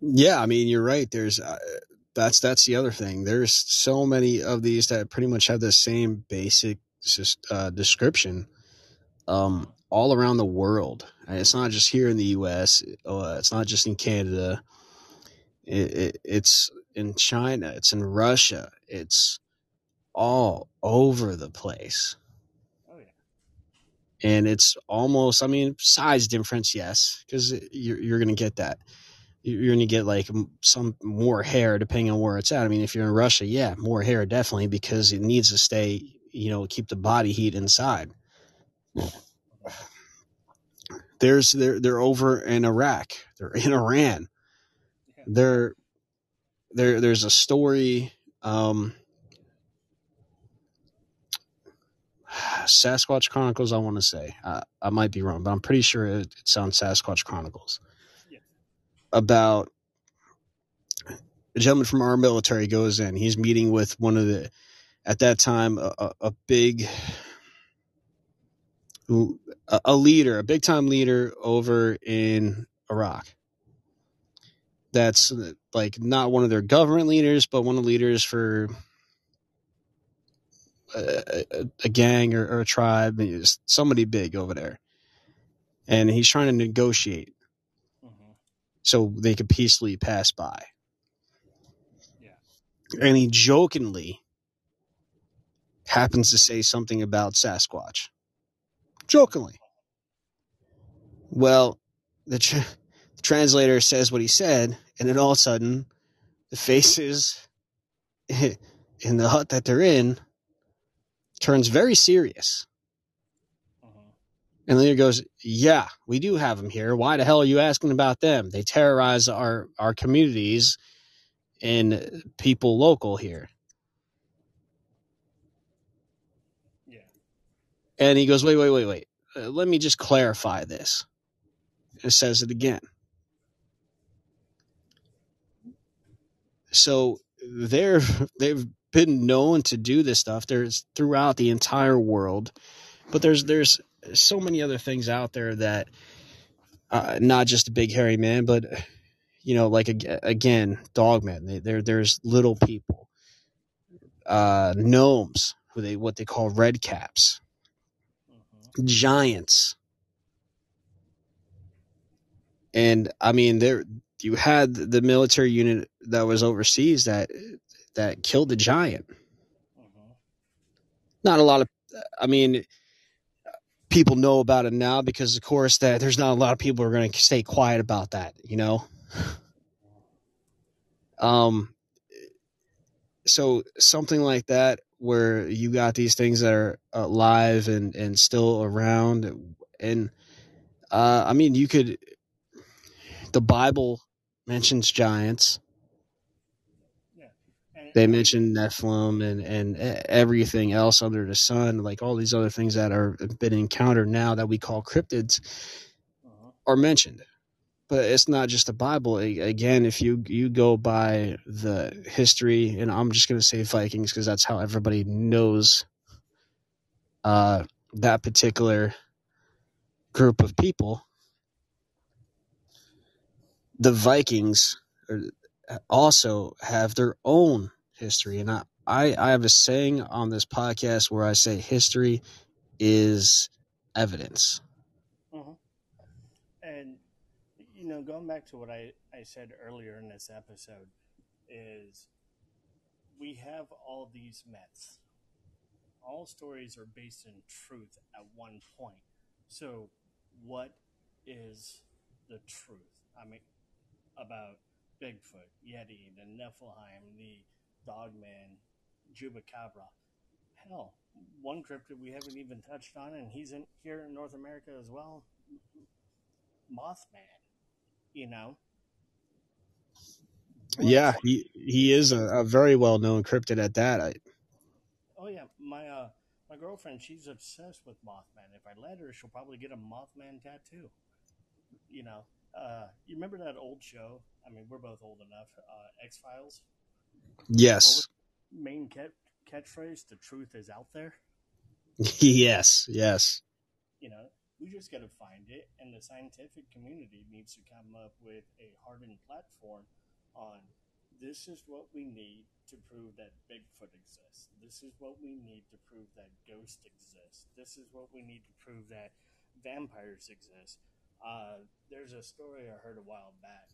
Yeah, I mean, you're right. There's uh, that's that's the other thing. There's so many of these that pretty much have the same basic uh, description um, all around the world. And it's not just here in the U.S. Uh, it's not just in Canada. It, it, it's in China. It's in Russia. It's all over the place. Yeah. And it's almost, I mean, size difference, yes, because you're, you're going to get that you're going to get like some more hair depending on where it's at. I mean, if you're in Russia, yeah, more hair definitely because it needs to stay, you know, keep the body heat inside. There's they're they're over in Iraq. They're in Iran. They're there. There's a story. Um, Sasquatch Chronicles. I want to say I, I might be wrong, but I'm pretty sure it, it sounds Sasquatch Chronicles about a gentleman from our military goes in. He's meeting with one of the, at that time, a, a big, a leader, a big time leader over in Iraq. That's like not one of their government leaders, but one of the leaders for a, a, a gang or, or a tribe. Somebody big over there. And he's trying to negotiate mm-hmm. so they could peacefully pass by. Yeah. And he jokingly happens to say something about Sasquatch. Jokingly. Well, the, the translator says what he said, and then all of a sudden, the faces in the hut that they're in turns very serious. And the leader goes, Yeah, we do have them here. Why the hell are you asking about them? They terrorize our, our communities and people local here. Yeah. And he goes, Wait, wait, wait, wait. Uh, let me just clarify this. It says it again. So they're they've been known to do this stuff. There's throughout the entire world, but there's there's so many other things out there that uh, not just a big hairy man, but you know, like again, dogmen. There, there's little people, uh, gnomes, who they what they call red caps, mm-hmm. giants, and I mean, there you had the military unit that was overseas that that killed the giant. Mm-hmm. Not a lot of, I mean people know about it now because of course that there's not a lot of people who are going to stay quiet about that you know um so something like that where you got these things that are alive and and still around and uh i mean you could the bible mentions giants they mentioned Nephilim and, and everything else under the sun, like all these other things that are been encountered now that we call cryptids uh-huh. are mentioned. But it's not just the Bible. Again, if you you go by the history, and I'm just going to say Vikings because that's how everybody knows uh, that particular group of people. The Vikings also have their own history. And I, I, I have a saying on this podcast where I say history is evidence. Mm-hmm. And, you know, going back to what I, I said earlier in this episode, is we have all these myths. All stories are based in truth at one point. So, what is the truth? I mean, about Bigfoot, Yeti, the Nephilim, the Dogman, Chupacabra. Hell, one cryptid we haven't even touched on, and he's in here in North America as well. Mothman, you know. Yeah, he he is a, a very well known cryptid at that. I, Oh yeah, my uh my girlfriend, she's obsessed with Mothman. If I let her, she'll probably get a Mothman tattoo. You know, uh, you remember that old show? I mean, we're both old enough. Uh, X Files. Yes, Main cat catchphrase: "The truth is out there." yes, yes. You know, we just got to find it, and the scientific community needs to come up with a hardened platform on this is what we need to prove that Bigfoot exists. This is what we need to prove that ghosts exist. This is what we need to prove that vampires exist. Uh, there's a story I heard a while back,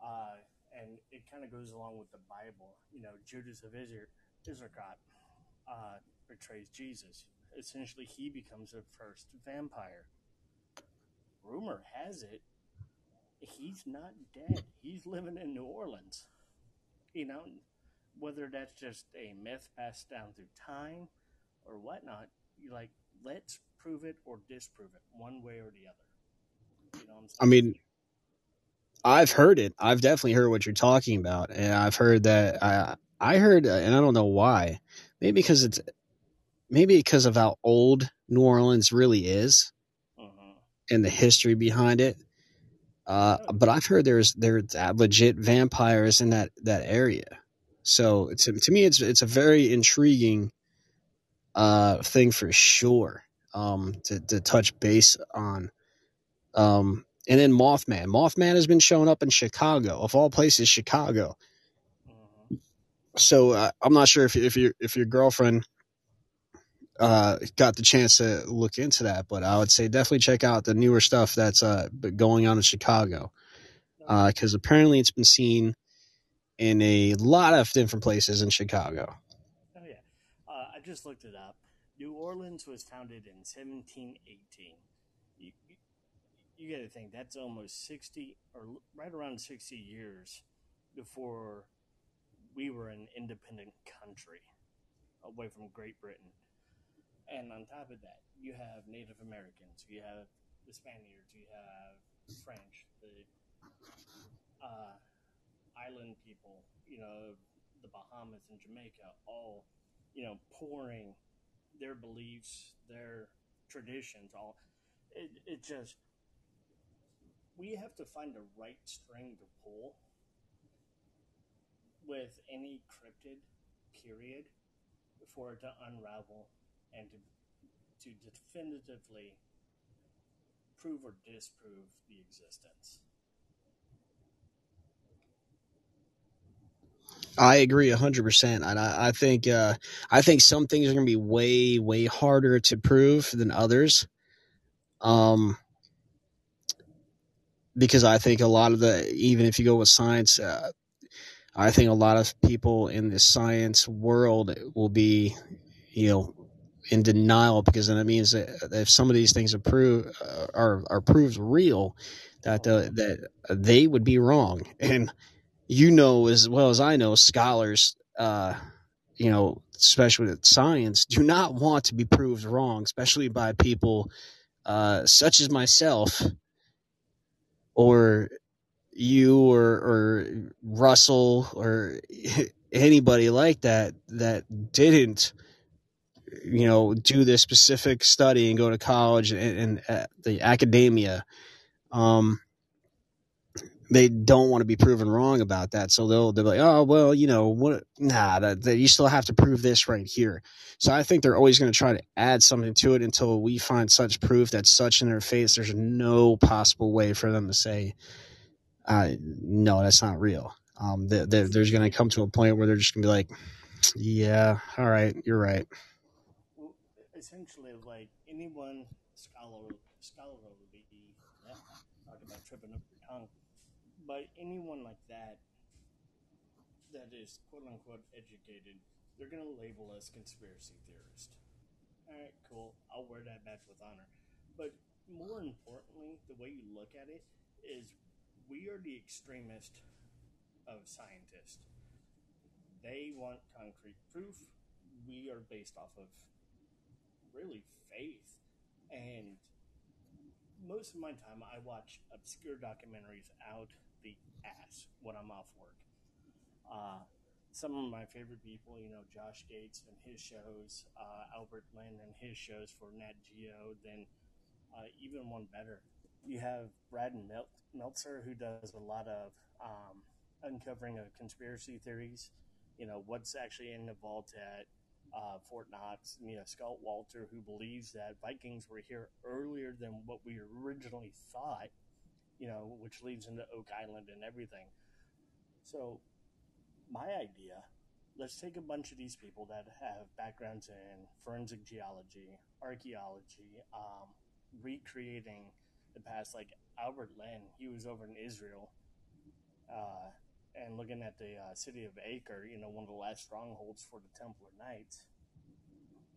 uh, and it kind of goes along with the Bible. You know, Judas of Iscariot uh, betrays Jesus. Essentially, he becomes the first vampire. Rumor has it he's not dead. He's living in New Orleans. You know, whether that's just a myth passed down through time or whatnot, you like let's prove it or disprove it one way or the other. You know what I'm saying? I mean, I've heard it. I've definitely heard what you're talking about, and I've heard that. I I heard, uh, and I don't know why. Maybe because it's maybe because of how old New Orleans really is Mhm. and the history behind it. Uh, but I've heard there's there's legit vampires in that that area. So to to me, it's it's a very intriguing uh, thing for sure um, to to touch base on. Um, and then Mothman. Mothman has been showing up in Chicago, of all places, Chicago. So uh, I'm not sure if if your if your girlfriend uh, got the chance to look into that, but I would say definitely check out the newer stuff that's uh, going on in Chicago because apparently it's been seen in a lot of different places in Chicago. Oh yeah, uh, I just looked it up. New Orleans was founded in 1718. You, got to think that's almost 60 or right around 60 years before we were an independent country away from Great Britain. And on top of that, you have Native Americans, you have the Spaniards, you have French, the uh, island people, you know, the Bahamas and Jamaica, all, you know, pouring their beliefs, their traditions, all. It, it just, we have to find the right string to pull with any cryptid, period, for it to unravel and to, to definitively prove or disprove the existence. I agree hundred percent, and I, I think uh, I think some things are going to be way way harder to prove than others. Um, because I think a lot of the even if you go with science, uh, I think a lot of people in the science world will be, you know, in denial because then it means that if some of these things are proved uh, are are proved real, that that they would be wrong, and you know as well as I know, scholars, uh, you know, especially with science, do not want to be proved wrong, especially by people uh, such as myself or you or or Russell or anybody like that that didn't you know do this specific study and go to college and, and uh, the academia. Um they don't want to be proven wrong about that. So they'll they'll be like oh well you know what nah that, that you still have to prove this right here. So i think they're always going to try to add something to it until we find such proof that's such in their face there's no possible way for them to say uh, no that's not real. Um they, they, there's going to come to a point where they're just going to be like yeah all right you're right. Well, essentially, like anyone scholar, scholarly, yeah, talking about tripping up your tongue, but anyone like that that is quote unquote educated, they're gonna label us conspiracy theorist. All right, cool. I'll wear that badge with honor. But more importantly, the way you look at it is, we are the extremist of scientists. they want concrete proof. We are based off of really faith. And most of my time, I watch obscure documentaries out the ass when I'm off work. Uh, some of my favorite people, you know, Josh Gates and his shows, uh, Albert Lin and his shows for Nat Geo, then uh, even one better. You have Brad Mel- Meltzer, who does a lot of um, uncovering of conspiracy theories. You know, what's actually in the vault at uh, Fort Knox. You know, Scott Wolter who believes that Vikings were here earlier than what we originally thought. You know, which leads into Oak Island and everything. So my idea let's take a bunch of these people that have backgrounds in forensic geology, archaeology, um, recreating the past. Like Albert Lin, he was over in Israel uh, and looking at the uh, city of Acre, you know, one of the last strongholds for the Templar Knights.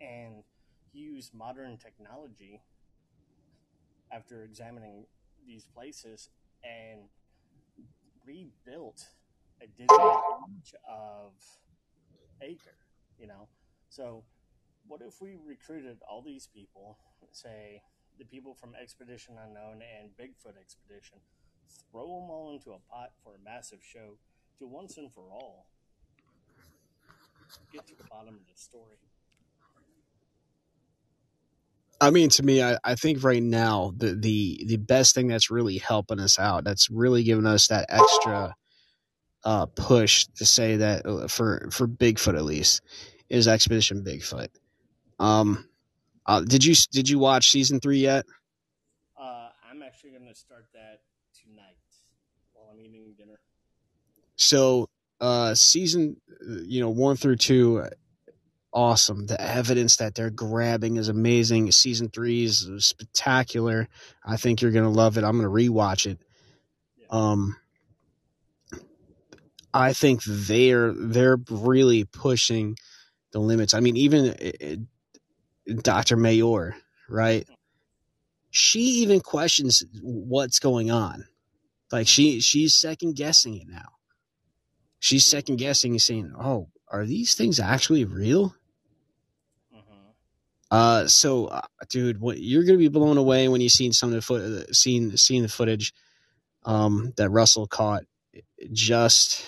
And he used modern technology after examining these places and rebuilt a digital image of Acre, you know. So, what if we recruited all these people, say the people from Expedition Unknown and Bigfoot Expedition, throw them all into a pot for a massive show to once and for all get to the bottom of the story? I mean, to me, I, I think right now the, the the best thing that's really helping us out, that's really giving us that extra uh, push to say that uh, for for Bigfoot at least is Expedition Bigfoot. Um, uh, did you did you watch season three yet? Uh, I'm actually going to start that tonight while I'm eating dinner. So, uh, season you know one through two, awesome. The evidence that they're grabbing is amazing. Season three is spectacular. I think you're going to love it. I'm going to rewatch it. Um, I think they're they're really pushing the limits. I mean, even uh, Dr. Mayor, right? She even questions what's going on. Like she she's second guessing it now. She's second guessing and saying, "Oh, are these things actually real?" Uh, so, uh, dude, what you're gonna be blown away when you seen some of the foot, seen seen the footage, um, that Russell caught. Just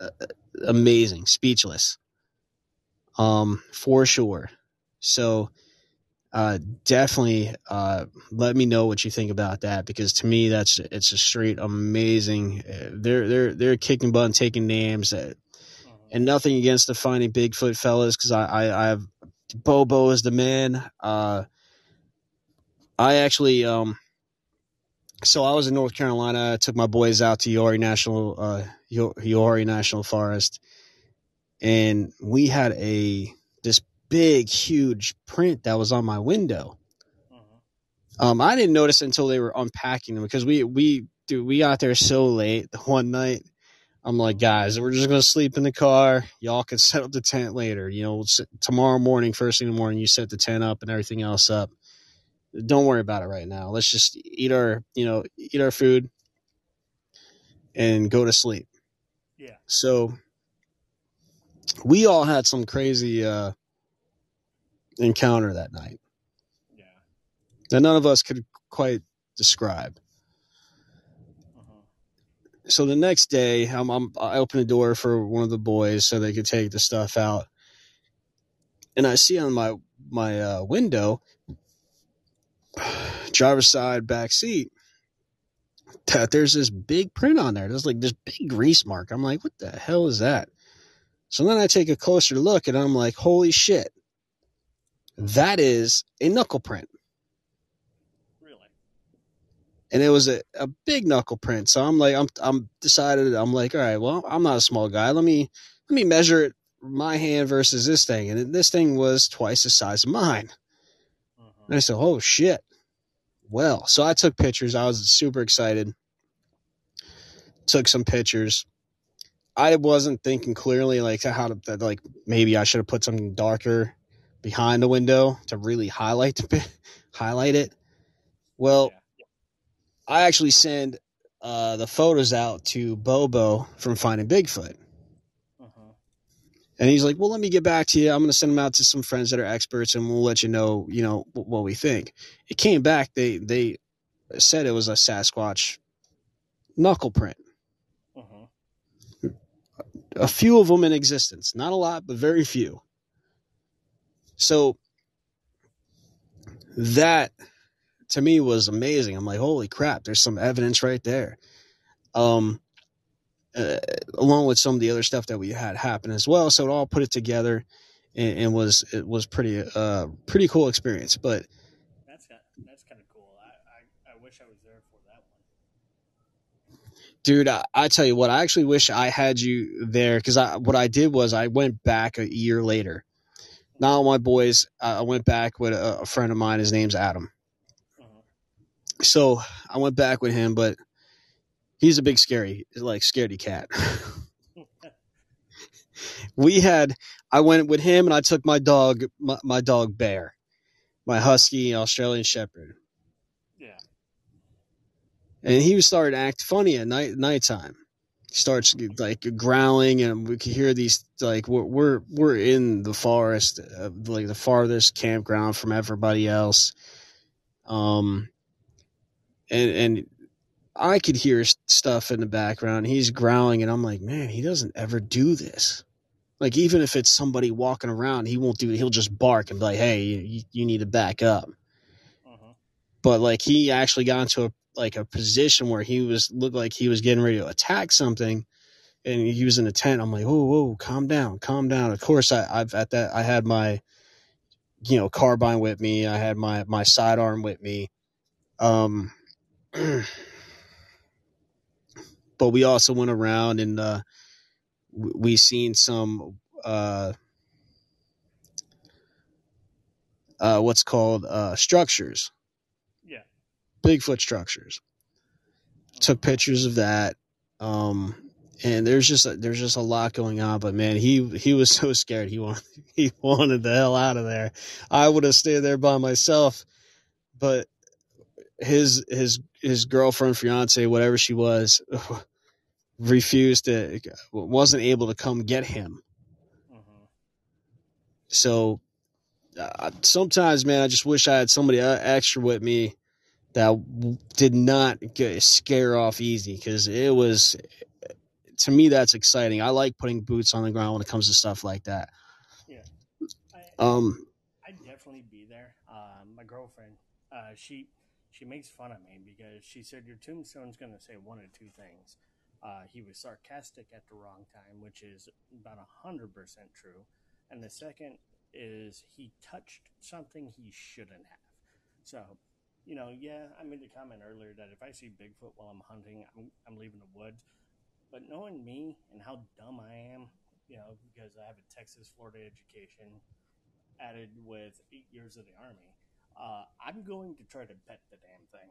uh, amazing, speechless. Um, for sure. So, uh, definitely, uh, let me know what you think about that because to me, that's it's a straight amazing. Uh, they're they're they're kicking butt, and taking names, uh, Mhm. and nothing against the finding Bigfoot fellas because I, I I have Bobo is the man. Uh, I actually um, so I was in North Carolina. I took my boys out to Uwharrie National uh Uwharrie National Forest, and we had a this big huge print that was on my window. Mhm. Um, I didn't notice until they were unpacking them because we we dude, we got there so late one night. I'm like, guys, we're just gonna sleep in the car. Y'all can set up the tent later. You know, tomorrow morning, first thing in the morning, you set the tent up and everything else up. Don't worry about it right now. Let's just eat our, you know, eat our food and go to sleep. Yeah. So we all had some crazy uh encounter that night Yeah. that none of us could quite describe. So the next day I'm, I'm i open the door for one of the boys so they could take the stuff out. And i see on my my uh, window driver's side back seat that there's this big print on there. There's like this big grease mark. I'm like what the hell is that? So then i take a closer look and i'm like holy shit. That is a knuckle print Really? And it was a, a big knuckle print. So I'm like, I'm I'm decided. I'm like, all right, well, I'm not a small guy. Let me let me measure it my hand versus this thing, and this thing was twice the size of mine. Mhm. And I said, oh shit. Well, so I took pictures. I was super excited. Took some pictures. I wasn't thinking clearly, like how to that, like maybe I should have put something darker behind the window to really highlight the, highlight it. Well, Yeah. I actually send uh, the photos out to Bobo from Finding Bigfoot. And he's like, well, let me get back to you. I'm going to send them out to some friends that are experts and we'll let you know, you know, what we think. It came back. They, they said it was a Sasquatch knuckle print. Mm-hmm. A few of them in existence. Not a lot, but very few. So that to me was amazing. I'm like, holy crap, there's some evidence right there. Um, uh, along with some of the other stuff that we had happen as well. So it all put it together and, and was, it was pretty, uh, pretty cool experience, but That's that's kind of cool. I, I, I wish I was there for that one. dude, I, I tell you what, I actually wish I had you there. Cause I, what I did was I went back a year later. Now my boys, I went back with a, a friend of mine. His name's Adam. So I went back with him, but he's a big scary, like scaredy cat. we had, I went with him and I took my dog, my, my dog Bear, my husky Australian Shepherd, Yeah. and he was starting to act funny at night nighttime. He starts like growling, and we could hear these like we're we're, we're in the forest, uh, like the farthest campground from everybody else. Um, and and I could hear stuff in the background. He's growling, and I'm like, man, he doesn't ever do this. Like even if it's somebody walking around, he won't do it. He'll just bark and be like, hey, you, you need to back up. Mm-hmm. But like he actually got into a like a position where he was looked like he was getting ready to attack something, and he was in a tent. I'm like, whoa, whoa, calm down, calm down. Of course, I, I've at that I had my, you know, carbine with me. I had my my sidearm with me. Um, but we also went around and uh, we seen some uh, uh, what's called uh, structures, Yeah. Bigfoot structures. Took pictures of that. Um, and there's just a, there's just a lot going on. But man, he he was so scared. He wanted he wanted the hell out of there. I would have stayed there by myself, but his his his girlfriend, fiance, whatever she was, refused to wasn't able to come get him. Mm-hmm. So uh, sometimes, man, I just wish I had somebody uh, extra with me that did not get, scare off easy because it was to me that's exciting. I like putting boots on the ground when it comes to stuff like that. I, Um, I'd definitely be there. Uh, my girlfriend, uh, she she makes fun of me because she said your tombstone's going to say one of two things. Uh, he was sarcastic at the wrong time, which is about hundred percent true, and the second is he touched something he shouldn't have. So, you know, yeah, I made a comment earlier that if I see Bigfoot while I'm hunting, I'm, I'm leaving the woods. But knowing me and how dumb I am, you know, because I have a Texas, Florida education, added with eight years of the army, uh, I'm going to try to pet the damn thing.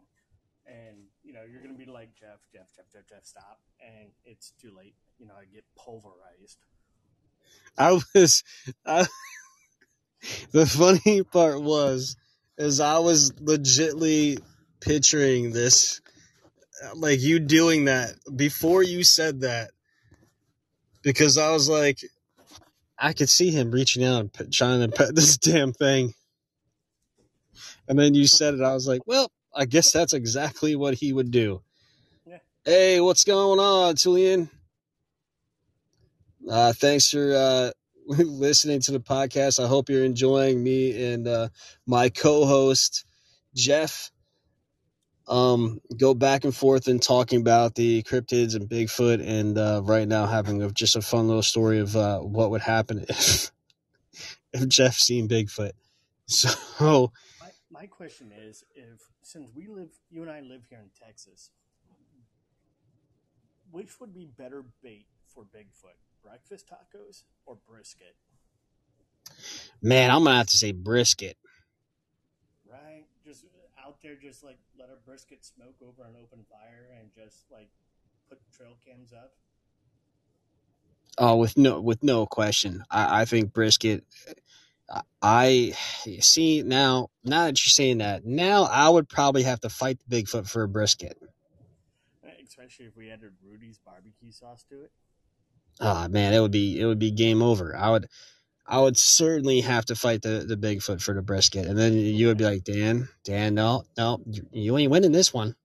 And you know, you're going to be like Jeff, Jeff, Jeff, Jeff, Jeff, stop, and it's too late. You know, I get pulverized. I was I, the funny part was is I was legitly picturing this like you doing that before you said that because I was like I could see him reaching out and trying to pet this damn thing. And then you said it I was like, well, I guess that's exactly what he would do. Yeah. Hey, what's going on, Julian? Uh, thanks for uh, listening to the podcast. I hope you're enjoying me and uh, my co-host Jeff. Um, go back and forth and talking about the cryptids and Bigfoot, and uh, right now having a, just a fun little story of uh, what would happen if if Jeff seen Bigfoot. So My, question is, if since we live, you and I live here in Texas, which would be better bait for Bigfoot, breakfast tacos or brisket? man, I'm gonna have to say brisket. Right? Just out there, just like let a brisket smoke over an open fire and just like put trail cams up. Oh, with no with no question. I, I think brisket. I see now. Now that you're saying that, now I would probably have to fight the Bigfoot for a brisket. Especially if we added Rudy's barbecue sauce to it. ah man, it would be it would be game over. I would I would certainly have to fight the the Bigfoot for the brisket, and then you would be like, Dan, Dan, no, no, you, you ain't winning this one.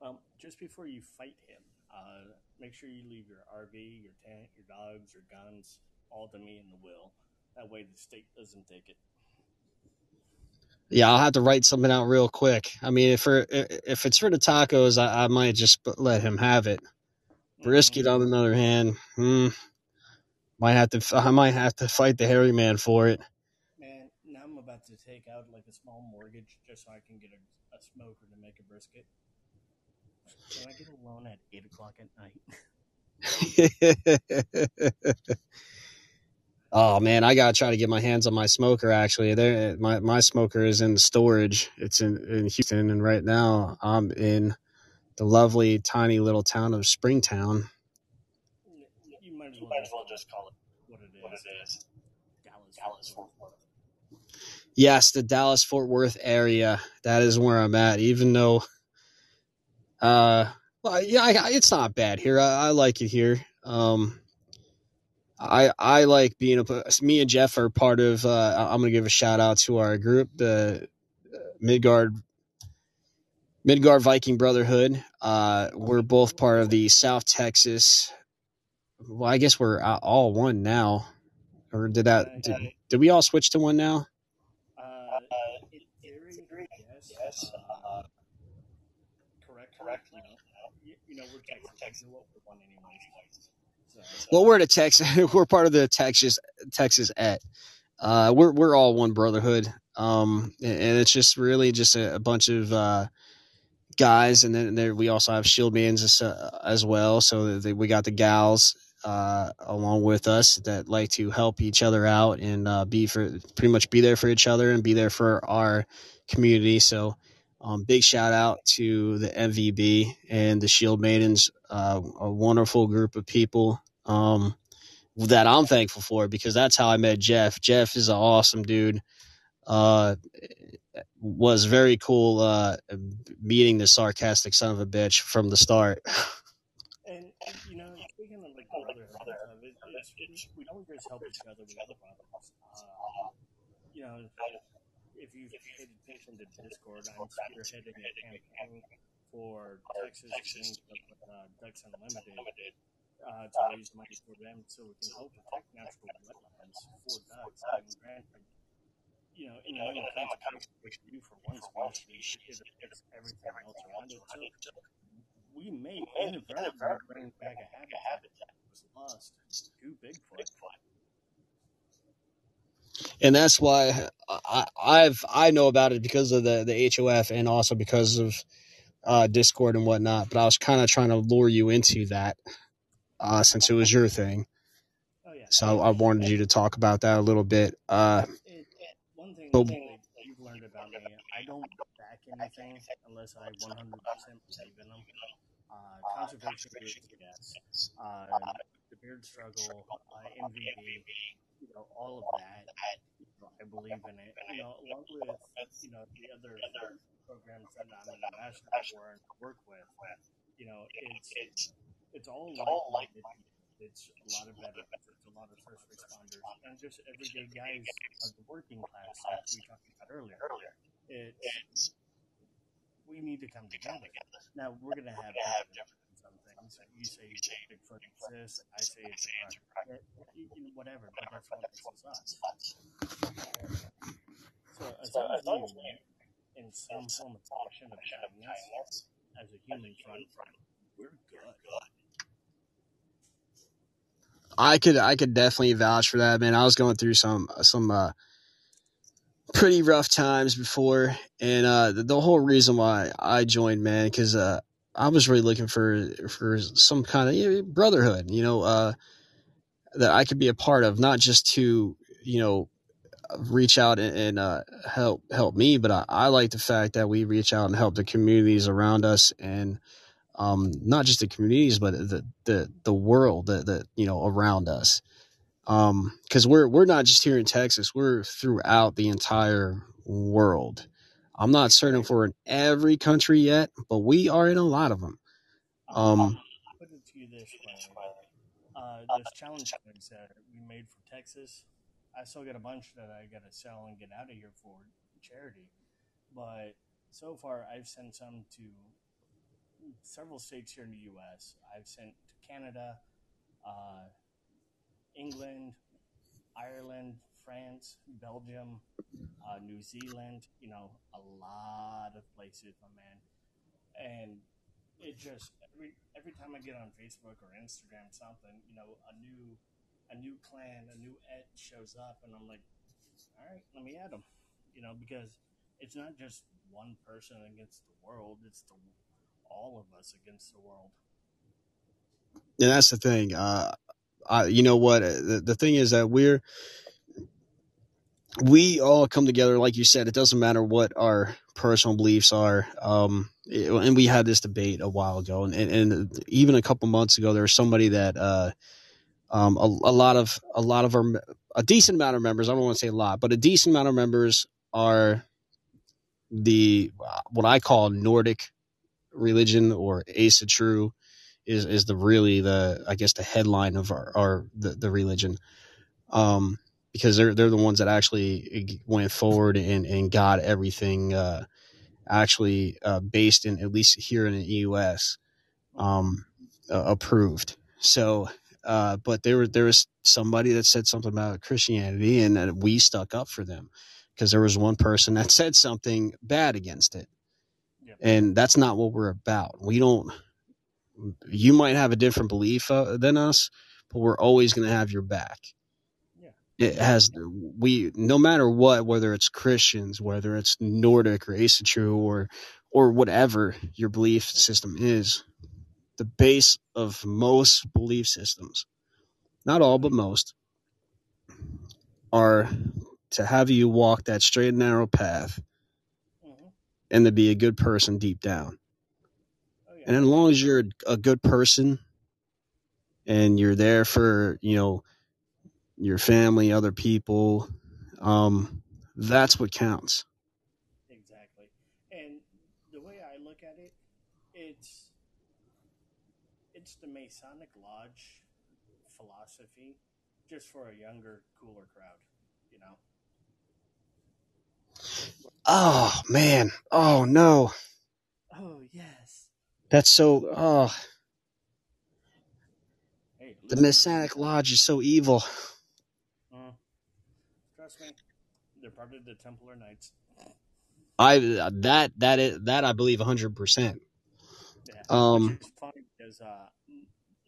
Um, just before you fight him, uh, make sure you leave your RV, your tent, your dogs, your guns, all to me in the will. That way, the state doesn't take it. Yeah, I'll have to write something out real quick. I mean, if for if it's for the tacos, I, I might just let him have it. Brisket, Mhm. on the other hand, hmm, might have to I might have to fight the hairy man for it. Man, now I'm about to take out like a small mortgage just so I can get a, a smoker to make a brisket. Can I get a loan at eight o'clock at night? oh man, I gotta try to get my hands on my smoker. Actually, there, my my smoker is in storage. It's in in Houston, and right now I'm in the lovely tiny little town of Springtown. You might as well, just, call it what it is. Dallas, Fort Worth. Yes, the Dallas Fort Worth area. That is where I'm at. Even though, uh, well, yeah, I, it's not bad here. I, I like it here. Um, I I like being a. Me and Jeff are part of. Uh, I'm gonna give a shout out to our group, the Midgard Midgard Viking Brotherhood. Uh, we're both part of the South Texas. Well, I guess we're all one now, or did that? Did, did we all switch to one now? Uh, yes. Uh, correct, correct. You know, you, you know we're Texas. What we're one anyways. Well, we're the Texas. We're part of the Texas Texas et. Uh, we're we're all one brotherhood. Um, and and it's just really just a, a bunch of uh, guys, and then there we also have shield bands as, uh, as well. So that we got the gals uh, along with us that like to help each other out and uh, be for pretty much be there for each other and be there for our community. So. Um, big shout out to the MVB and the Shield Maidens, uh, a wonderful group of people um, that I'm thankful for because that's how I met Jeff. Jeff is an awesome dude. Uh, was very cool uh, meeting the sarcastic son of a bitch from the start. and you know, speaking of like stuff, it, we don't just help each other. Uh, you know, if you've paid attention to Discord, I'm spearheading a campaign for Texas Club, uh, Ducks Unlimited uh, to raise money for them so we can help protect natural wetlands for ducks. And granted, you know, in of you do for one it affects everything else around it. So we may inadvertently bring back a habitat that was lost to Bigfoot. and that's why I, I've I know about it because of the the HOF and also because of uh, Discord and whatnot. But I was kind of trying to lure you into that uh, since it was your thing. Oh yeah. So I wanted you to talk about that a little bit. Uh, It, it, one thing that you've learned about me, I don't back anything unless I 100% believe in them. Uh, conservation groups, yes. Uh, the beard struggle, uh, MVB, you know, all of that. I believe in it. You know, along with you know the other programs that I'm an ambassador for and work with. You know, it's it's all like it's a lot of veterans, it's a lot of first responders, and just everyday guys of the working class that we talked about earlier. Earlier. It's we need to come together. Now we're gonna have different some things. You say Bigfoot exists, I say it's a you whatever, but that's what makes us us. So as long as we in some form of function of kindness as a human front, we're good. I could I could definitely vouch for that, man. I was going through some some uh, pretty rough times before, and uh, the, the whole reason why I joined, man, because uh, I was really looking for for some kind of you know, brotherhood, you know, uh, that I could be a part of, not just to you know reach out and, and uh, help help me, but I, I like the fact that we reach out and help the communities around us and um, not just the communities, but the the the world that that you know around us. Because we're we're not just here in Texas; we're throughout the entire world. I'm not certain if we're in every country yet, but we are in a lot of them. Um, Put it to you this way: uh, uh, those challenge coins that we made for Texas. I still got a bunch that I got to sell and get out of here for charity. But so far, I've sent some to several states here in the U.S. I've sent to Canada, uh, England, Ireland, France, Belgium, uh, New Zealand. You know, a lot of places, my man. And it just every every time I get on Facebook or Instagram, something you know, a new a new clan, a new et shows up, and I'm like, all right, let me add them. You know, because it's not just one person against the world; it's the all of us against the world. And that's the thing. Uh, I, you know what? The, the thing is that we're we all come together, like you said. It doesn't matter what our personal beliefs are. Um, and we had this debate a while ago, and, and, and, even a couple months ago, there was somebody that uh, um, a, a lot of a lot of our a decent amount of members. I don't want to say a lot, but a decent amount of members are the what I call Nordic religion or Asatru is is the really the I guess the headline of our, our the, the religion. Um, because they're they're the ones that actually went forward and, and got everything uh, actually uh, based in at least here in the U.S. Um, uh, approved. So, uh, but there was there was somebody that said something about Christianity, and we stuck up for them because there was one person that said something bad against it, and that's not what we're about. We don't. You might have a different belief uh, than us, but we're always going to have your back yeah. it has we no matter what whether it's christians whether it's nordic or asatru or or whatever your belief system is the base of most belief systems not all but most are to have you walk that straight and narrow path mm-hmm. And to be a good person deep down oh, yeah. and as long as you're a good person and you're there for you know your family, other people. Um, that's what counts. Exactly. And the way I look at it, it's it's the Masonic Lodge philosophy just for a younger, cooler crowd. Oh man. Oh no. Oh yes. That's so oh hey, the Masonic Lodge is so evil. Uh, trust me. They're part of the Templar Knights. I that that is that I believe hundred percent. Um, it's funny because uh,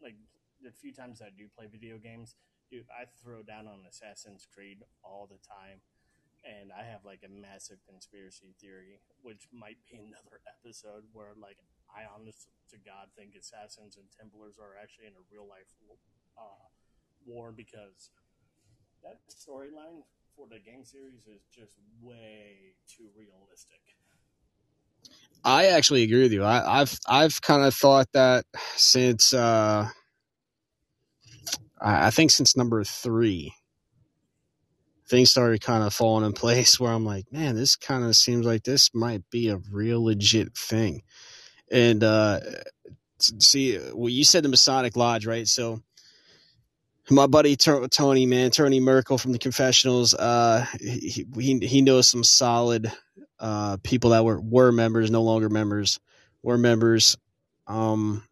like the few times I do play video games, dude, I throw down on Assassin's Creed all the time, and I have like a massive conspiracy theory, which might be another episode where like I honest to God think assassins and Templars are actually in a real life uh, war because that storyline for the game series is just way too realistic. I actually agree with you. I, have I've kind of thought that since uh, I think since number three, things started kind of falling in place where I'm like, man, this kind of seems like this might be a real legit thing. And uh, see, well, you said the Masonic Lodge, right? So my buddy Tony, man, Tony Merkel from the Confessionals, uh, he, he, he knows some solid uh, people that were were members, no longer members, were members. Um,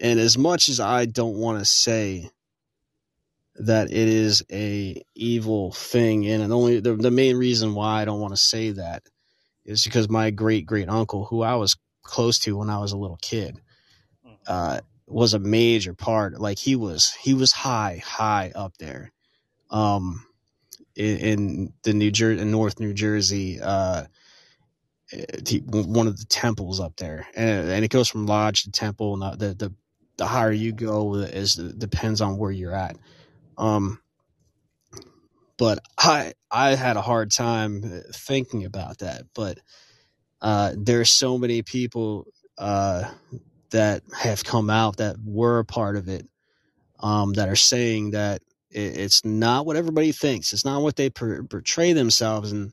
and as much as I don't want to say that it is a evil thing, and only the, the main reason why I don't want to say that is because my great great uncle, who I was close to when I was a little kid, mm. uh, was a major part. Like he was, he was high, high up there, um, in, in the New Jersey, in North New Jersey, uh, one of the temples up there, and, and it goes from lodge to temple, and the the the higher you go is depends on where you're at. Um, but I I had a hard time thinking about that, but uh, there's so many people uh, that have come out that were a part of it um, that are saying that it, it's not what everybody thinks. It's not what they per- portray themselves, and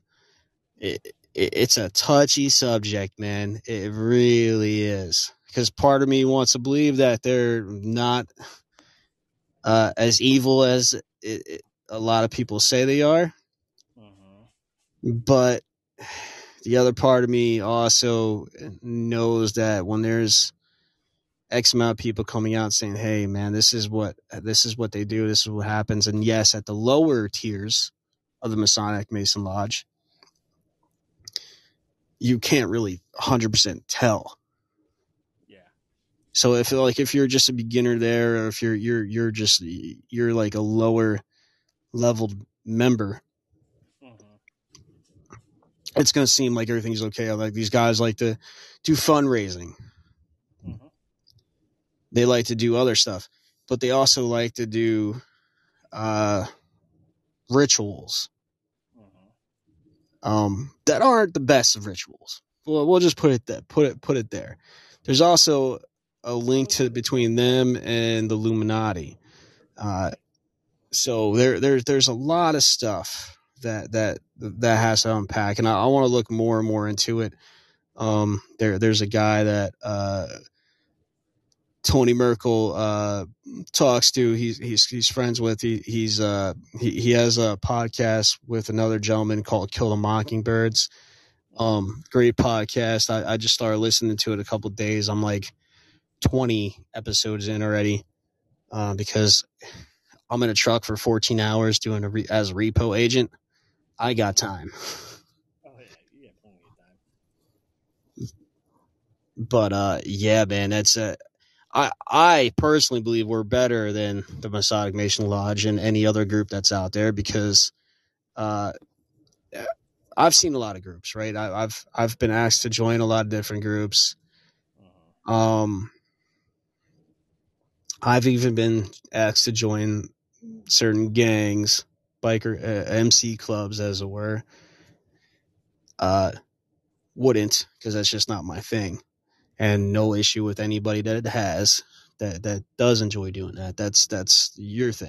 it, it, it's a touchy subject, man. It really is. Because part of me wants to believe that they're not uh, as evil as it, it, a lot of people say they are. Mm-hmm. But the other part of me also knows that when there's X amount of people coming out saying, "Hey, man, this is what this is what they do. This is what happens." And yes, at the lower tiers of the Masonic Mason Lodge, you can't really 100% tell. So if like if you're just a beginner there, or if you're you're you're just you're like a lower leveled member, Mm-hmm. it's gonna seem like everything's okay. Like these guys like to do fundraising. Mm-hmm. They like to do other stuff, but they also like to do uh, rituals Mm-hmm. um, that aren't the best of rituals. Well, we'll just put it that put it put it there. There's also a link to between them and the Illuminati. Uh, so there there's there's a lot of stuff that that that has to unpack, and I, I want to look more and more into it. Um, there there's a guy that uh, Tony Merkel uh, talks to. He's he's he's friends with. He he's uh he, he has a podcast with another gentleman called Kill the Mockingbirds. Um, great podcast. I, I just started listening to it a couple days. I'm like 20 episodes in already. Uh, because I'm in a truck for 14 hours doing a re- as a repo agent. I got time. Oh yeah, you have plenty of time. but uh yeah man that's uh i i personally believe we're better than the masonic mason lodge and any other group that's out there because uh i've seen a lot of groups right I, i've i've been asked to join a lot of different groups Mm-hmm. um i've even been asked to join certain gangs biker uh, mc clubs as it were. Uh wouldn't because that's just not my thing. And no issue with anybody that it has that that does enjoy doing that. That's that's your thing